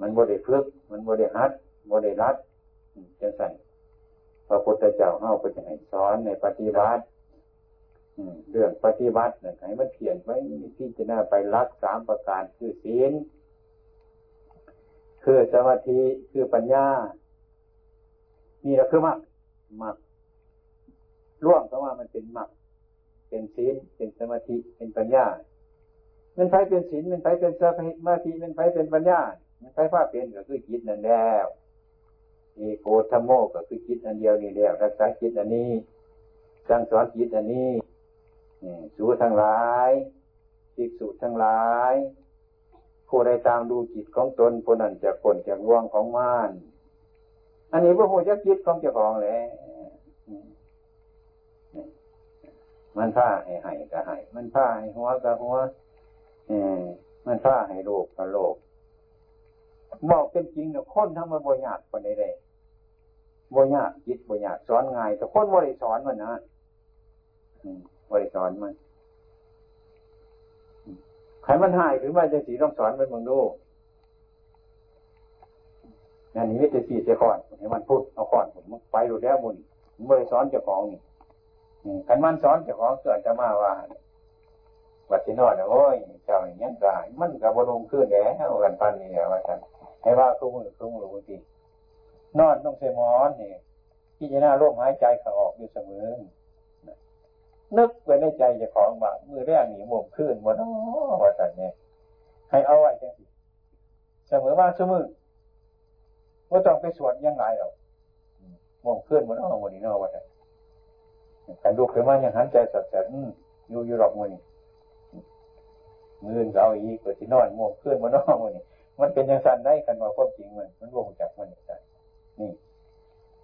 มันบริฝึกมันบริฮัดบริรัดจะใส่พระพุทธเจ้าเฮาก็จะให้สอนในปฏิบัติเรื่องปฏิบัติเนี่ยให้มันเขียนไว้ที่จะน่าไปรักสามประการคือศีลคือสมาธิคือปัญญานี่เราคือมักมักร่วมก็ว่ามันเป็นมัก เป็นศีลเป็นสมาธิเป็นปัญญามันไปเป็นศีลมันไปเป็นสมาธิมันไปเป็นปัญญามันไปว่าเป็นก็คือจิตนั่นแล้วเอโกธรรมโมก็คือจิตอันเดียวนี่แล้วรักษาจิตอันนี้สั่งสอนจิตอันนี้สูทั้งหลายจิตสูทั้งหลาย ผู้ใดตามดูจิตของตนผู้นั้นจะผลจากว่วงของม่าน อันนี้พระโหจักจิตของเจ้าของแหละ มันผ้าให้ให้ก็ให้ มันผ้าให้หัวก็หัวเออมันผ้าให้โลกก็โลกบอกเป็นจริงเนาะคนทำมันบ่ยากคนใดใดบ่ยากจิตบ่ยากสอนง่ายแต่คนบ่ได้สอนมันนะบ่ได้สอนมันใครมันหายถึงว่าจะสีต้องสอนมันมึงดูงานนี้ไม่จะสีจะก่อนให้มันพูดเอาก่อนผมไปดูแล้วมุนผมไม่ได้สอนเจ้าของนี่ ขันมันสอนเจ้าของเกิดจะมาว่าวัดที่นอนโอ้ยเจ้าอย่างนี้กายมันกับบรมขึ้นแล้วกันปันนี่ว่าท่านให้ว่าคุ้มือคุ้มือบางทีนอนต้องเซมอนนี่ที่จะน่าร่วมหายใจเขาออกอยู่เสมอนึกไว้ในใจเจะของว่ามือแรกหนีมุมขึ้นหมดว่าท่านเนี่ยให้เอาไว้จังสิเสมอว่าเสมอว่าต้องไปสวดยังไงหรอกมุมขึ้นหมดอ๋อหมดนี่นอว่าท่าน กันดูขึ้นมาอย่างหันใจสัดสันอยู่อยู่หรอกมือนี่มือเราอีกกว่าที่นอนมุมขึ้นมานอกมือนี่มันเป็นอย่างสั้นได้กันว่าความจริงมัน มันร่วมจากมันได้นี่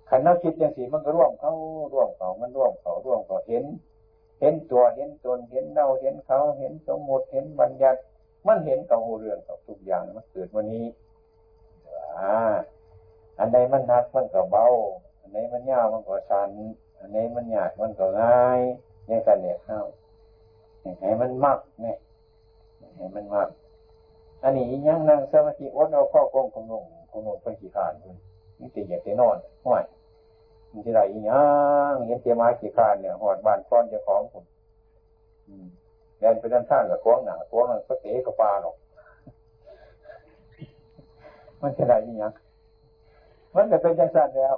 ขันนักคิดอย่างสีมันก็ร่วมเขาร่วมเขามันร่วมเขาร่วมเขาเห็น เห็นตัวเห็นตนเห็นเราเห็นเขาเห็นสมมติเห็นบัญญัติ มันเห็นกับหูเรื่องกับทุกอย่างมันเกิดวันนี้อันใดมันหนักมันก็เบา อันไหนมันยาวมันก็ชัน อันไหนมันหยาดมันก็ง่ายเนี่ยกันเนี่ยเข้าให้มันมักเนี่ยให้มันมักอันนี้ยังนั่งสมาธิอดเอาข้อกงคงลงคงลงไปกี่ขานคุณนี่ตีอยากจะนอนห่วยมันจะไรยังเห็นเตียมากี่ขานเนี่ยหอดบานก้อนเจ้าของผมแดนไปด้านข้างกับก้วงหนาก้วงมันก็เตะกับปลาหรอกมันจะไรยังมันจะเป็นจังสันแล้ว